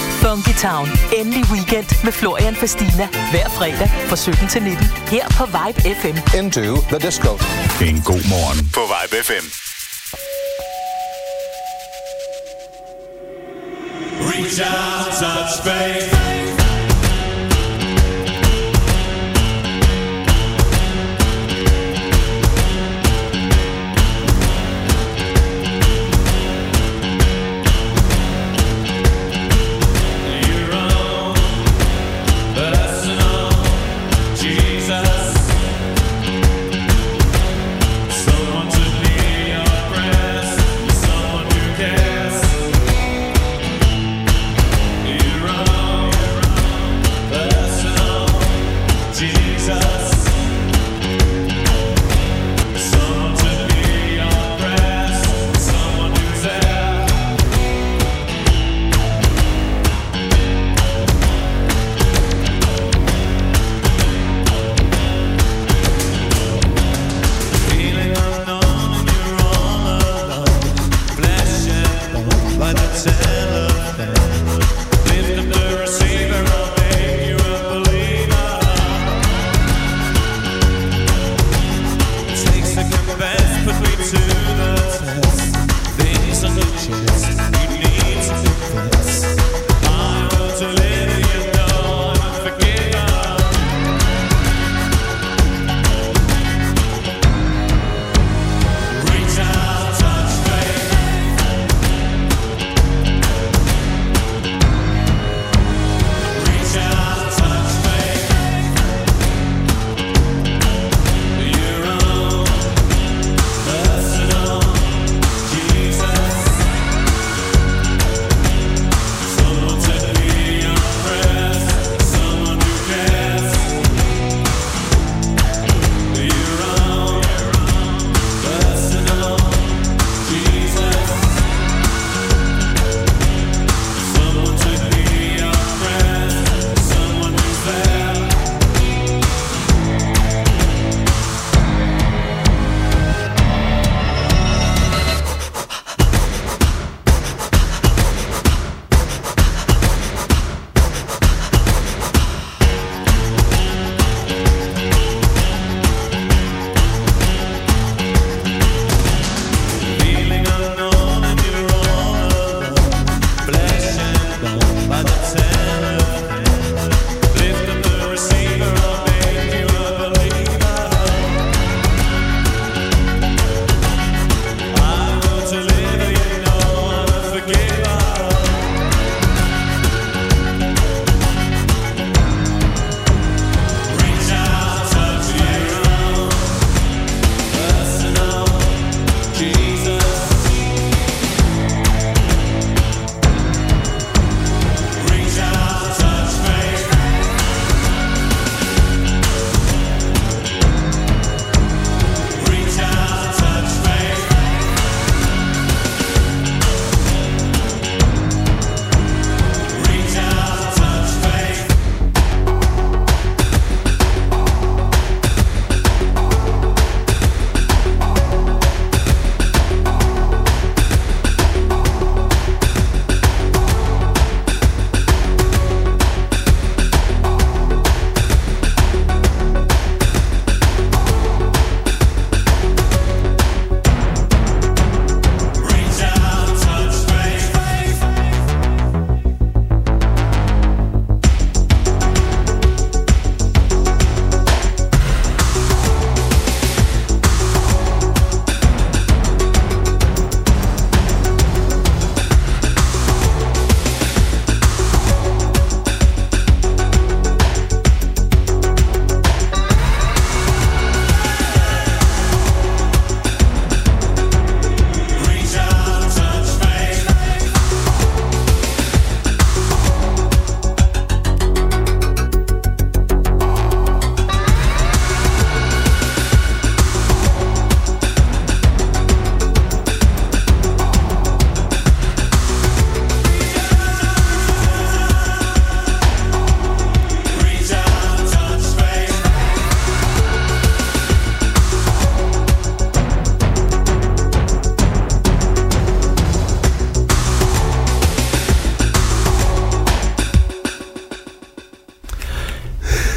Funky Town. Endelig weekend med Florian Fastina. Hver fredag fra 17 til 19. Her på Vibe FM. Into the disco. En god morgen på Vibe FM. Reach out, touch faith.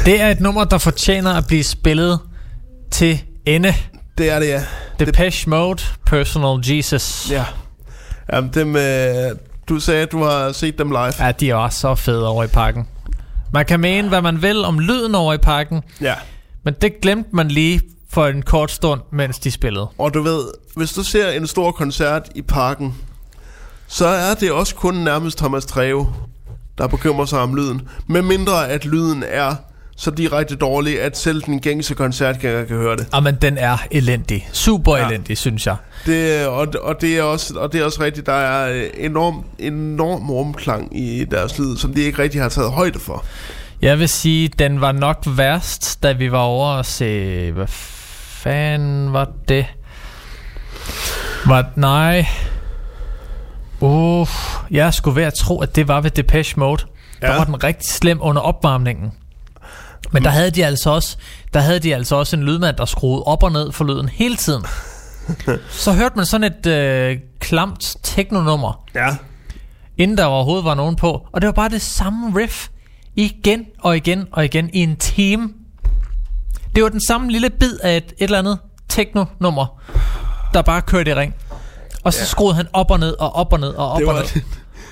Det er et nummer, der fortjener at blive spillet til ende. Det er det, ja. Depeche Mode, Personal Jesus. Ja. Jamen, dem, øh, du sagde, at du har set dem live. Ja, de er også så fede over i parken. Man kan mene, hvad man vil om lyden over i parken. Ja. Men det glemte man lige for en kort stund, mens de spillede. Og du ved, hvis du ser en stor koncert i parken, så er det også kun nærmest Thomas Treve, der bekymrer sig om lyden. Med mindre at lyden er så direkte dårlig, at selv den gængse koncertgænger kan høre det. Og men den er elendig. Super ja. elendig, synes jeg. det og, og, det er også, og det er også rigtigt, der er enorm, enorm rumklang i deres lyd, som de ikke rigtig har taget højde for. Jeg vil sige, den var nok værst, da vi var over at se... Hvad fanden var det? Var, nej. Uh, jeg skulle ved at tro, at det var ved Depeche Mode. Ja. Der var den rigtig slem under opvarmningen. Men der havde de altså også, der havde de altså også en lydmand, der skruede op og ned for lyden hele tiden. Så hørte man sådan et øh, klamt techno-nummer, Ja. inden der overhovedet var nogen på. Og det var bare det samme riff igen og igen og igen i en time. Det var den samme lille bid af et, et eller andet techno-nummer, der bare kørte i ring. Og så ja. skruede han op og ned og op og ned og op Det og ned.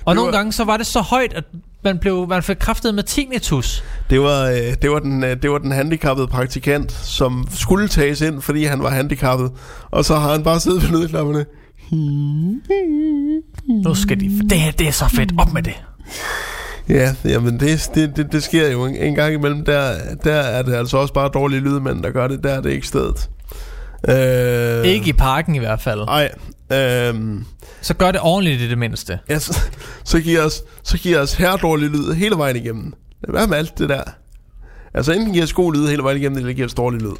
Og nogle gange så var det så højt, at man, blev, man fik kraftet med tinnitus. Det var, øh, det, var den, øh, det var den handicappede praktikant, som skulle tages ind, fordi han var handicappet. Og så har han bare siddet ved lydknapperne. Nu skal de... Det her, det er så fedt. Op med det. Ja, jamen det, det, det, det sker jo en, en gang imellem. Der, der er det altså også bare dårlige lydmænd, der gør det. Der er det ikke stedet. Øh, Ikke i parken i hvert fald. Nej. Øhm, Så gør det ordentligt i det mindste. ja, så, så, giver os, så giver os her dårlig lyd hele vejen igennem. Hvad med alt det der? Altså enten giver os god lyd hele vejen igennem, eller giver os dårlig lyd.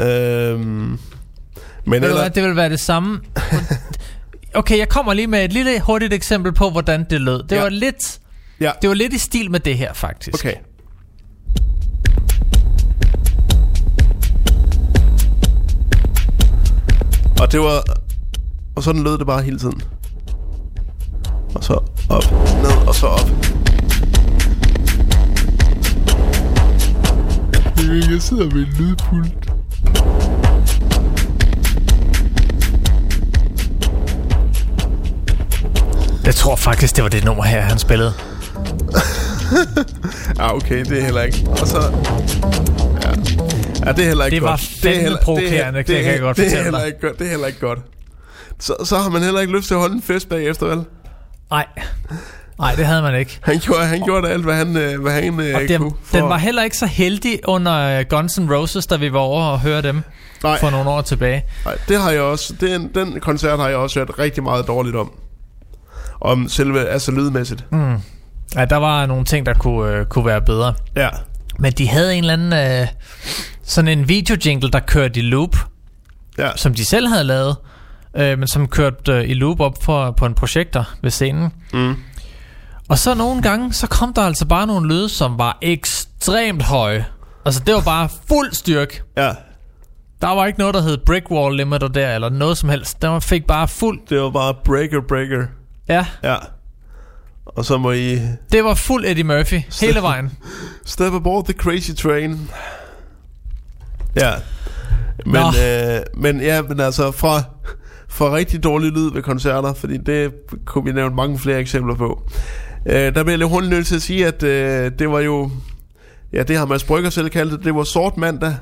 Øhm, men eller, hvad, det vil være det samme. Okay, jeg kommer lige med et lille hurtigt eksempel på, hvordan det lød. Det Ja. var lidt... Ja. Det var lidt i stil med det her, faktisk. Okay. Og det var... Og sådan lød det bare hele tiden. Og så op, ned, og så op. Jeg sidder med en lydpult. Jeg tror faktisk, det var det nummer her, han spillede. Ja, okay, det er heller ikke. Og så... Ja, ja det er heller ikke Det var godt. fandme heller- provokerende, det, er- kan jeg godt det er fortælle heller dig. ikke godt. Det er heller ikke godt. Så, så har man heller ikke lyst til at holde en fest bagefter, vel? Nej. Nej, det havde man ikke. Han gjorde, han gjorde alt, hvad han, øh, hvad han øh, Og den, kunne. den var heller ikke så heldig under øh, Guns N' Roses, da vi var over og høre dem Nej. for nogle år tilbage. Nej, det har jeg også. Den, den koncert har jeg også hørt rigtig meget dårligt om. Om selve, altså lydmæssigt. Mm. Ja, der var nogle ting, der kunne, øh, kunne være bedre. Ja. Men de havde en eller anden... Øh, sådan en videojingle, der kørte i loop. Ja. Som de selv havde lavet. Øh, men som kørte øh, i loop op for, på en projektor ved scenen. Mm. Og så nogle gange, så kom der altså bare nogle lyde, som var ekstremt høje. Altså, det var bare fuld styrke. Ja. Der var ikke noget, der hed brick wall limiter der, eller noget som helst. Der fik bare fuld... Det var bare breaker, breaker. Ja, Ja. Og så må I det var fuld Eddie Murphy hele vejen. step aboard the crazy train. Ja. Men, Nå. øh, men ja, men altså fra, fra rigtig dårlig lyd ved koncerter, fordi det kunne vi nævne mange flere eksempler på. Øh, der bliver jeg lidt hurtigt nødt til at sige, at øh, det var jo, ja det har Mads Brygger selv kaldt det, det var sort mandag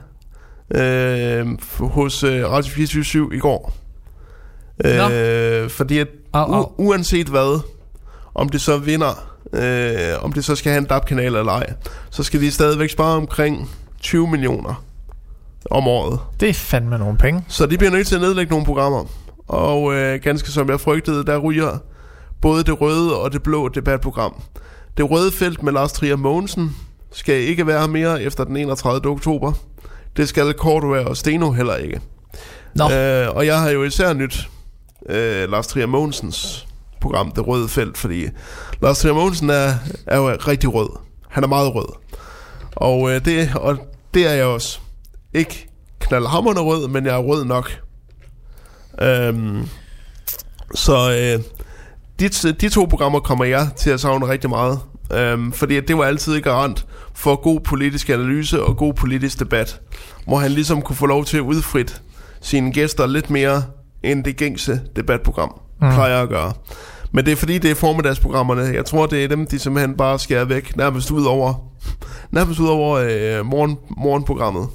øh, hos øh, Radio 24 i går. Øh, fordi at Au, uanset hvad, om det så vinder, øh, om det så skal have en DAB-kanal eller ej, så skal de stadigvæk spare omkring 20 millioner om året. Det er fandme nogle penge. Så de bliver nødt til at nedlægge nogle programmer. Og øh, ganske som jeg frygtede, der ryger både det røde og det blå debatprogram. Det røde felt med Lars Trier Mogensen skal ikke være mere efter den 31. oktober. Det skal Cordua og Steno heller ikke. Nå. Øh, og jeg har jo især nyt øh, Lars Trier Mogensens program, Det Røde Felt, fordi Lars Trier Mogensen er, er jo rigtig rød. Han er meget rød. Og, øh, det, og det er jeg også. Ikke knaldhammerende rød, men jeg er rød nok. Øhm, så øh, de, de to programmer kommer jeg til at savne rigtig meget. Øhm, fordi det var altid garant for god politisk analyse og god politisk debat. Hvor han ligesom kunne få lov til at udfrit sine gæster lidt mere end det gængse debatprogram Mm. mm. plejer at gøre. Men det er fordi, det er formiddagsprogrammerne. Jeg tror, det er dem, de simpelthen bare skærer væk, nærmest ud over, nærmest ud over øh, morgen, morgenprogrammet.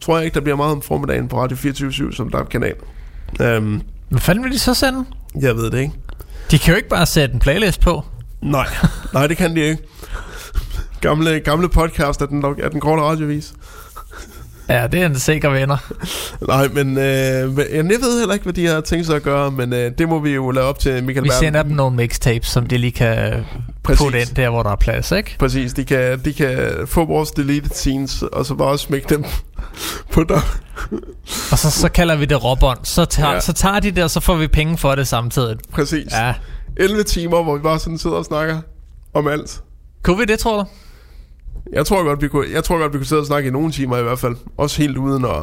Tror jeg ikke, der bliver meget om formiddagen på Radio 24 som der er kanal. Øhm, Hvad fanden vil de så sende? jeg ved det ikke. De kan jo ikke bare sætte en playlist på. Nej, nej, det kan de ikke. Gamle, gamle podcast af den, af den korte radiovis. Ja, det er en sikker venner. Nej, men øh, jeg ved heller ikke, hvad de har tænkt sig at gøre, men øh, det må vi jo lade op til Michael Vi sender dem nogle mixtapes, som de lige kan Præcis. putte ind der, hvor der er plads, ikke? Præcis, de kan, de kan få vores deleted scenes, og så bare smække dem på der. Og så, så kalder vi det råbånd. Så tager, ja. så tager de det, og så får vi penge for det samtidig. Præcis. Ja. 11 timer, hvor vi bare sådan sidder og snakker om alt. Kunne vi det, tror du? Jeg tror godt, vi kunne, jeg tror godt, vi kunne sidde og snakke i nogle timer i hvert fald. Også helt uden at...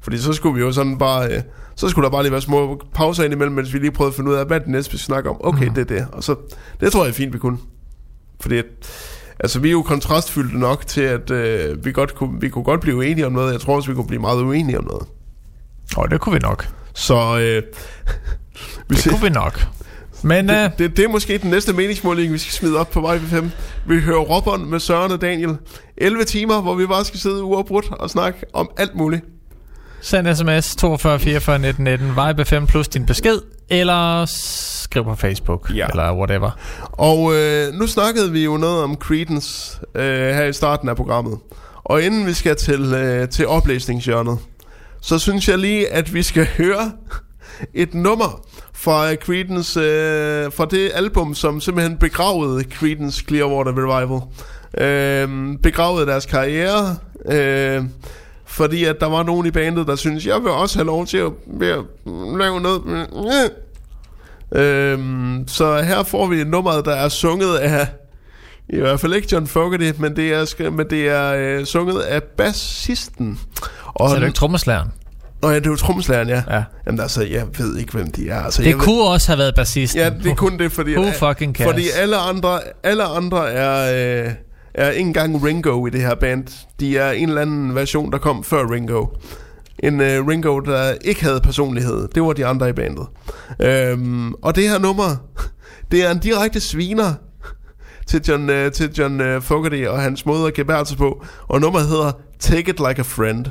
Fordi så skulle vi jo sådan bare... Øh, så skulle der bare lige være små pauser indimellem, mens vi lige prøvede at finde ud af, hvad det næste, vi skal snakke om. Okay, mm. det er det. Og så... Det tror jeg er fint, vi kunne. Fordi... Altså, vi er jo kontrastfyldte nok til, at øh, vi, godt kunne, vi kunne godt blive enige om noget. Jeg tror også, vi kunne blive meget uenige om noget. Åh, det kunne vi nok. Så... Øh, Det kunne vi nok. Men det, det, det er måske den næste meningsmåling, vi skal smide op på vej 5. Vi hører Robert med Søren og Daniel. 11 timer, hvor vi bare skal sidde uafbrudt og snakke om alt muligt. send sms 42 44 19 19, Vibe 5 plus din besked, eller skriv på Facebook, ja. eller whatever. Og øh, nu snakkede vi jo noget om Credence øh, her i starten af programmet. Og inden vi skal til, øh, til oplæsningshjørnet, så synes jeg lige, at vi skal høre et nummer fra Creedence, øh, fra det album, som simpelthen begravede Creedence Clearwater Revival. Øh, begravede deres karriere, øh, fordi at der var nogen i bandet, der synes jeg vil også have lov til at, at lave noget. Øh. Så her får vi nummeret, der er sunget af i hvert fald ikke John Fogerty, men det er, men det er øh, sunget af bassisten. Og Så er det ikke trommeslageren? Nå ja, det er jo trommeslageren, ja. ja. Jamen altså, jeg ved ikke, hvem de er. Altså, Det jeg kunne ved, også have været bassisten. Ja, det kunne det, fordi... Who fucking cares? Fordi alle andre, alle andre er, øh, er ikke engang Ringo i det her band. De er en eller anden version, der kom før Ringo. En øh, Ringo, der ikke havde personlighed. Det var de andre i bandet. Øhm, og det her nummer, det er en direkte sviner til John, øh, til John øh, Fogerty og hans måde at gebære sig på. Og nummeret hedder Take It Like a Friend.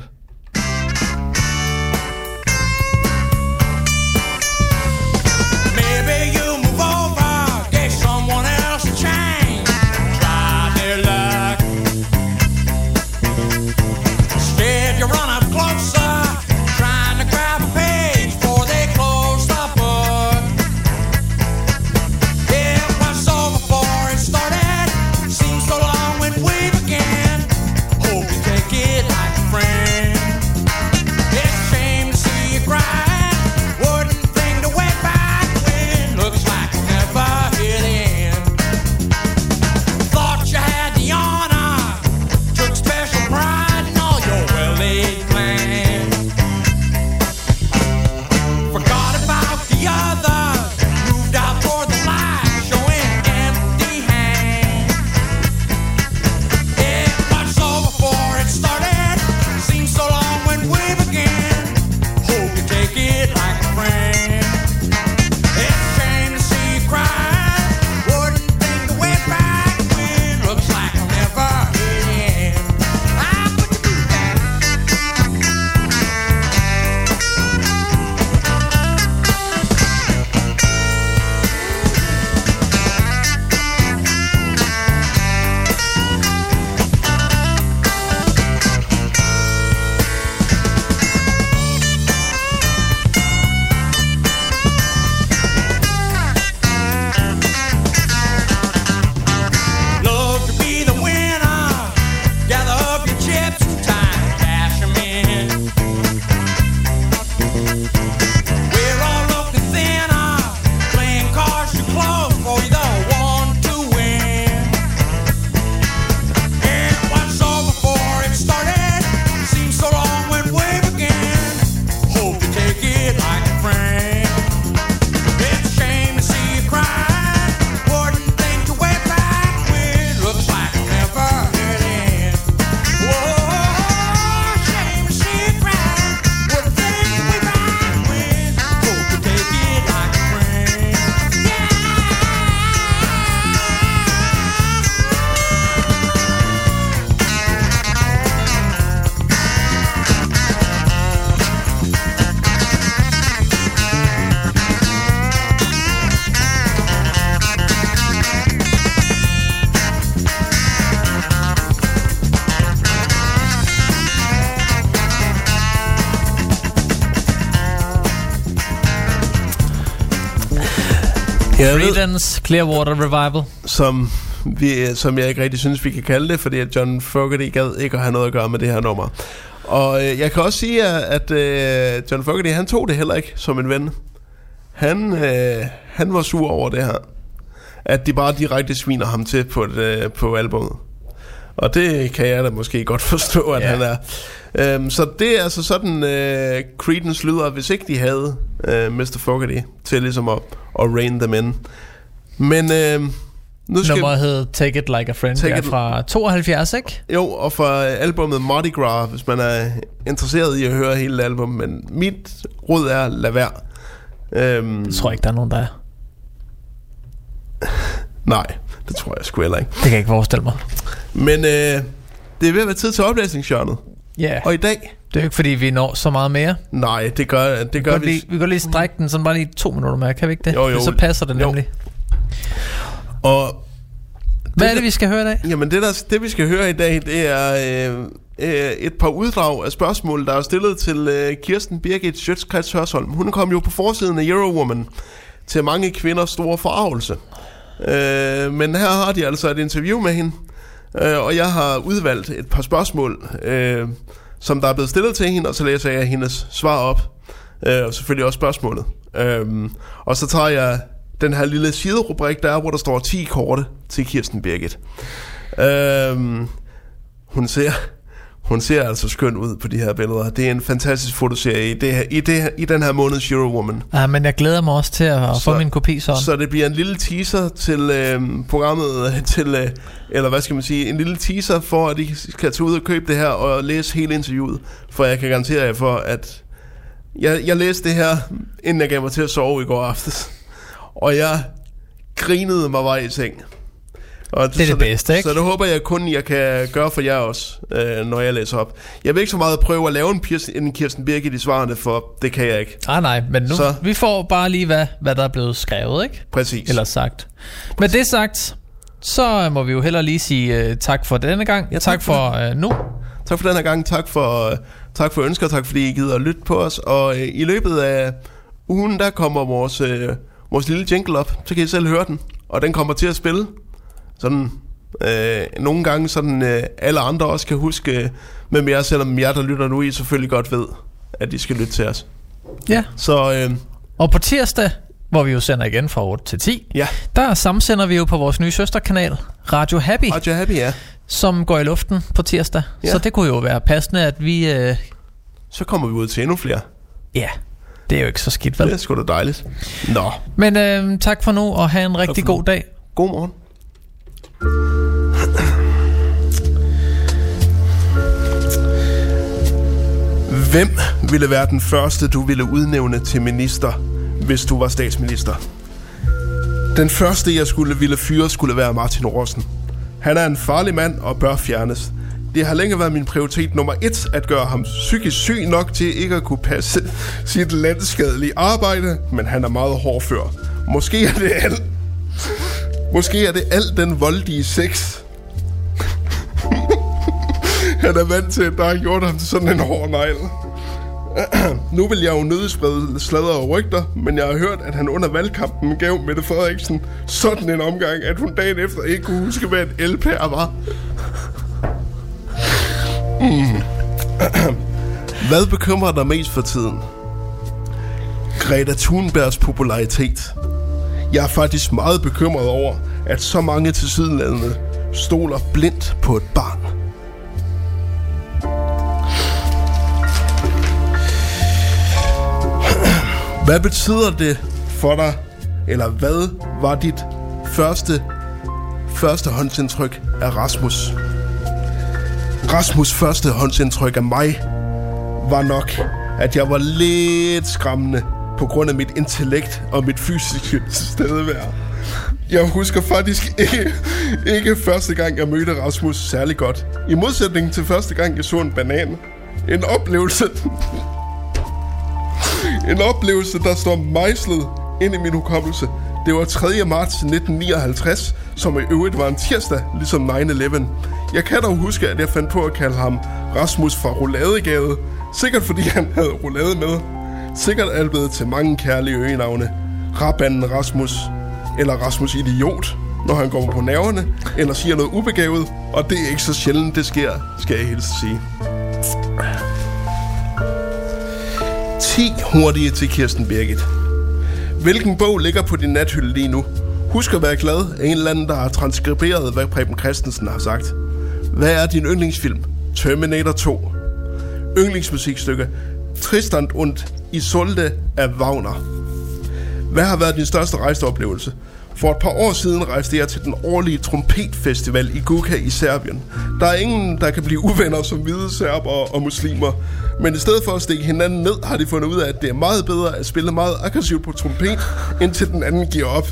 Creedence Clearwater Revival. som, vi, som jeg ikke rigtig synes, vi kan kalde det, fordi John Fogerty gad ikke at have noget at gøre med det her nummer. Og øh, jeg kan også sige, at øh, John Fogerty, han tog det heller ikke som en ven. Han, øh, han var sur over det her. At de bare direkte sviner ham til på, et, øh, på albumet. Og det kan jeg da måske godt forstå, at ja. han er. Øhm, så det er altså sådan, øh, Creedence lyder, hvis ikke de havde øh, Mr. Fogerty til ligesom at, at rein dem in. Men øh, nu skal Nummeret hed Take It Like a Friend. Take It- fra 72, ikke? Jo, og fra albumet Mardi Gras, hvis man er interesseret i at høre hele albumet. Men mit råd er, lad være. Øhm, Jeg tror ikke, der er nogen, der er. nej, det tror jeg sgu heller ikke. Det kan jeg ikke forestille mig. Men øh, det er ved at være tid til oplæsningshjørnet. Ja. Og i dag... Det er jo ikke, fordi vi når så meget mere. Nej, det gør, det Vi gør kan, vi... lige, vi kan lige strække den sådan bare lige to minutter mere, kan vi ikke det? Jo, jo. Så passer det Jo. nemlig. Og Hvad er det, vi skal høre i dag? Jamen det, der, det vi skal høre i dag, det er øh, øh, et par uddrag af spørgsmål, der er stillet til øh, Kirsten Birgit Sjøtskrets Hørsholm. Hun kom jo på forsiden af Eurowoman til mange kvinders store forarvelse. Øh, men her har de altså et interview med hende, øh, og jeg har udvalgt et par spørgsmål, øh, som der er blevet stillet til hende, og så læser jeg hendes svar op, øh, og selvfølgelig også spørgsmålet. Øh, og så tager jeg den her lille siderubrik, der er, hvor der står 10 korte til Kirsten Birgit. Øh, hun ser hun ser altså skøn ud på de her billeder. Det er en fantastisk fotoserie i, det her, i, det her, i den her måneds Eurowoman. Ja, men jeg glæder mig også til at så, få min kopi sådan. Så det bliver en lille teaser til øh, programmet, til, øh, eller hvad skal man sige, en lille teaser for, at I skal tage ud og købe det her og læse hele interviewet. For jeg kan garantere jer for, at jeg, jeg læste det her, inden jeg gav mig til at sove i går aftes. Og jeg grinede mig vej i seng. Og Det er så det bedste, ikke? Så det håber jeg kun, jeg kan gøre for jer også, øh, når jeg læser op. Jeg vil ikke så meget prøve at lave en, Kirsten, en Kirsten Birgit i svarene, for det kan jeg ikke. Ah, nej, men nu, Så- vi får bare lige, hvad, hvad der er blevet skrevet, ikke? Præcis. Eller sagt. Med det sagt, så må vi jo heller lige sige uh, tak for denne gang. Ja, tak, tak for uh, nu. Tak for den her gang. Tak for, øh, tak for ønsker. Tak fordi I gider at lytte på os. Og øh, i løbet af ugen, der kommer vores, øh, vores lille jingle op. Så kan I selv høre den. Og den kommer til at spille. Sådan øh, nogle gange, sådan øh, alle andre også kan huske, øh, hvem jeg selvom jer, der lytter nu, I selvfølgelig godt ved, at de skal lytte til os. Ja. Så øh, Og på tirsdag, hvor vi jo sender igen fra 8 til 10, ja, der samsender vi jo på vores nye søsterkanal, Radio Happy, Radio Happy, ja. som går i luften på tirsdag. Ja. Så det kunne jo være passende, at vi... Øh, så kommer vi ud til endnu flere. ja, det er jo ikke så skidt, vel? Det er sgu da dejligt. Nå, Men øh, tak for nu, og have en rigtig god dag. god morgen. Hvem ville være den første, du ville udnævne til minister, hvis du var statsminister? Den første, jeg skulle ville fyre, skulle være Martin Rossen. Han er en farlig mand og bør fjernes. Det har længe været min prioritet nummer et, at gøre ham psykisk syg nok til ikke at kunne passe sit landskadelige arbejde, men han er meget hårdfør. Måske er det alt, Måske er det alt den voldige sex. Han er vant til, der har gjort ham til sådan en hård negl. nu vil jeg jo nødig sprede sladder og rygter, men jeg har hørt, at han under valgkampen gav Mette Frederiksen sådan en omgang, at hun dagen efter ikke kunne huske, hvad en LPR var. Mm. Hvad bekymrer dig mest for tiden? Greta Thunbergs popularitet. Jeg er faktisk meget bekymret over, at så mange til sydenlandene stoler blindt på et barn. Hvad betyder det for dig, eller hvad var dit første, førstehåndsindtryk af Rasmus? Rasmus' første håndsindtryk af mig var nok, at jeg var lidt skræmmende på grund af mit intellekt og mit fysiske stedvær. Jeg husker faktisk ikke, ikke første gang, jeg mødte Rasmus særlig godt. I modsætning til første gang, jeg så en banan. En oplevelse... en oplevelse, der står mejslet ind i min hukommelse. Det var 3. marts 1959, som i øvrigt var en tirsdag, ligesom 9-11. Jeg kan dog huske, at jeg fandt på at kalde ham Rasmus fra Rouladegade. Sikkert fordi han havde roulade med. Sikkert er blevet til mange kærlige øgenavne. Rabanden Rasmus, eller Rasmus Idiot, når han går på nerverne, eller siger noget ubegavet, og det er ikke så sjældent, det sker, skal jeg helst sige. 10 hurtige til Kirsten Birgit. Hvilken bog ligger på din nathylde lige nu? Husk at være glad af en eller anden, der har transkriberet, hvad Preben Christensen har sagt. Hvad er din yndlingsfilm? Terminator 2. Yndlingsmusikstykke? Tristan und Isolde af Wagner. Hvad har været din største rejseoplevelse? For et par år siden rejste jeg til den årlige trompetfestival i Guka i Serbien. Der er ingen, der kan blive uvenner som hvide serber og muslimer. Men i stedet for at stikke hinanden ned, har de fundet ud af, at det er meget bedre at spille meget aggressivt på trompet, indtil den anden giver op.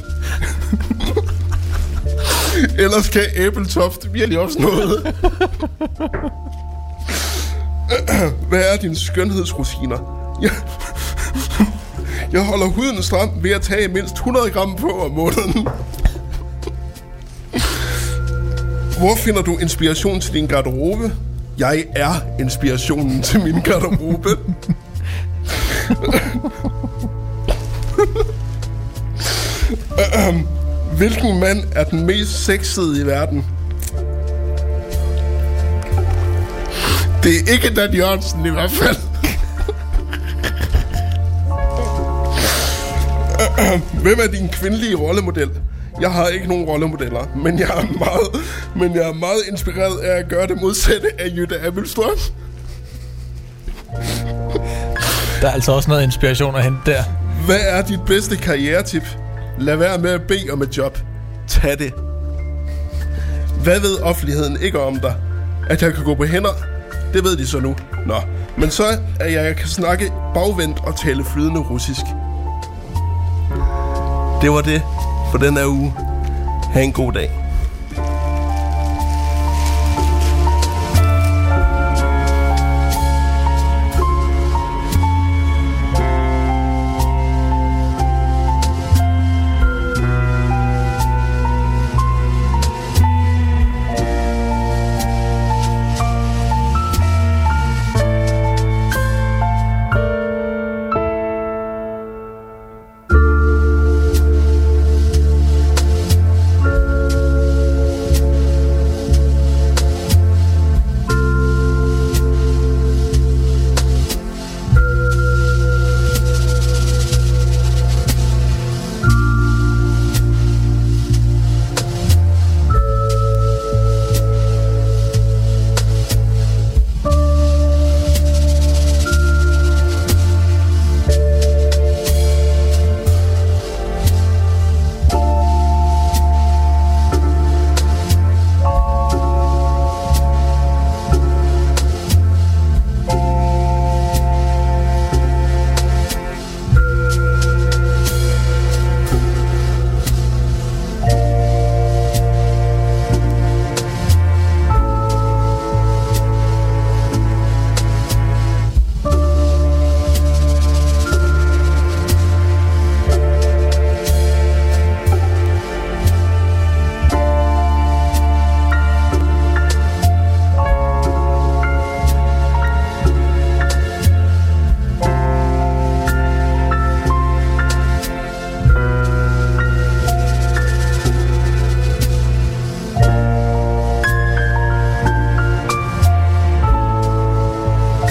Ellers kan Æbletoft virkelig også noget. Hvad er dine skønhedsrutiner? Jeg, jeg holder huden stram ved at tage mindst 100 gram på om måneden. Hvor finder du inspiration til din garderobe? Jeg er inspirationen til min garderobe. Hvilken mand er den mest sexede i verden? Det er ikke Dan Jørgensen i hvert fald. Hvem er din kvindelige rollemodel? Jeg har ikke nogen rollemodeller, men jeg er meget, men jeg er meget inspireret af at gøre det modsatte af Jytte Abelstrøm. Der er altså også noget inspiration at hente der. Hvad er dit bedste karrieretip? Lad være med at bede om et job. Tag det. Hvad ved offentligheden ikke om dig? At jeg kan gå på hænder? Det ved de så nu. Nå, men så at jeg kan snakke bagvendt og tale flydende russisk. Det var det for den her uge. Ha' en god dag.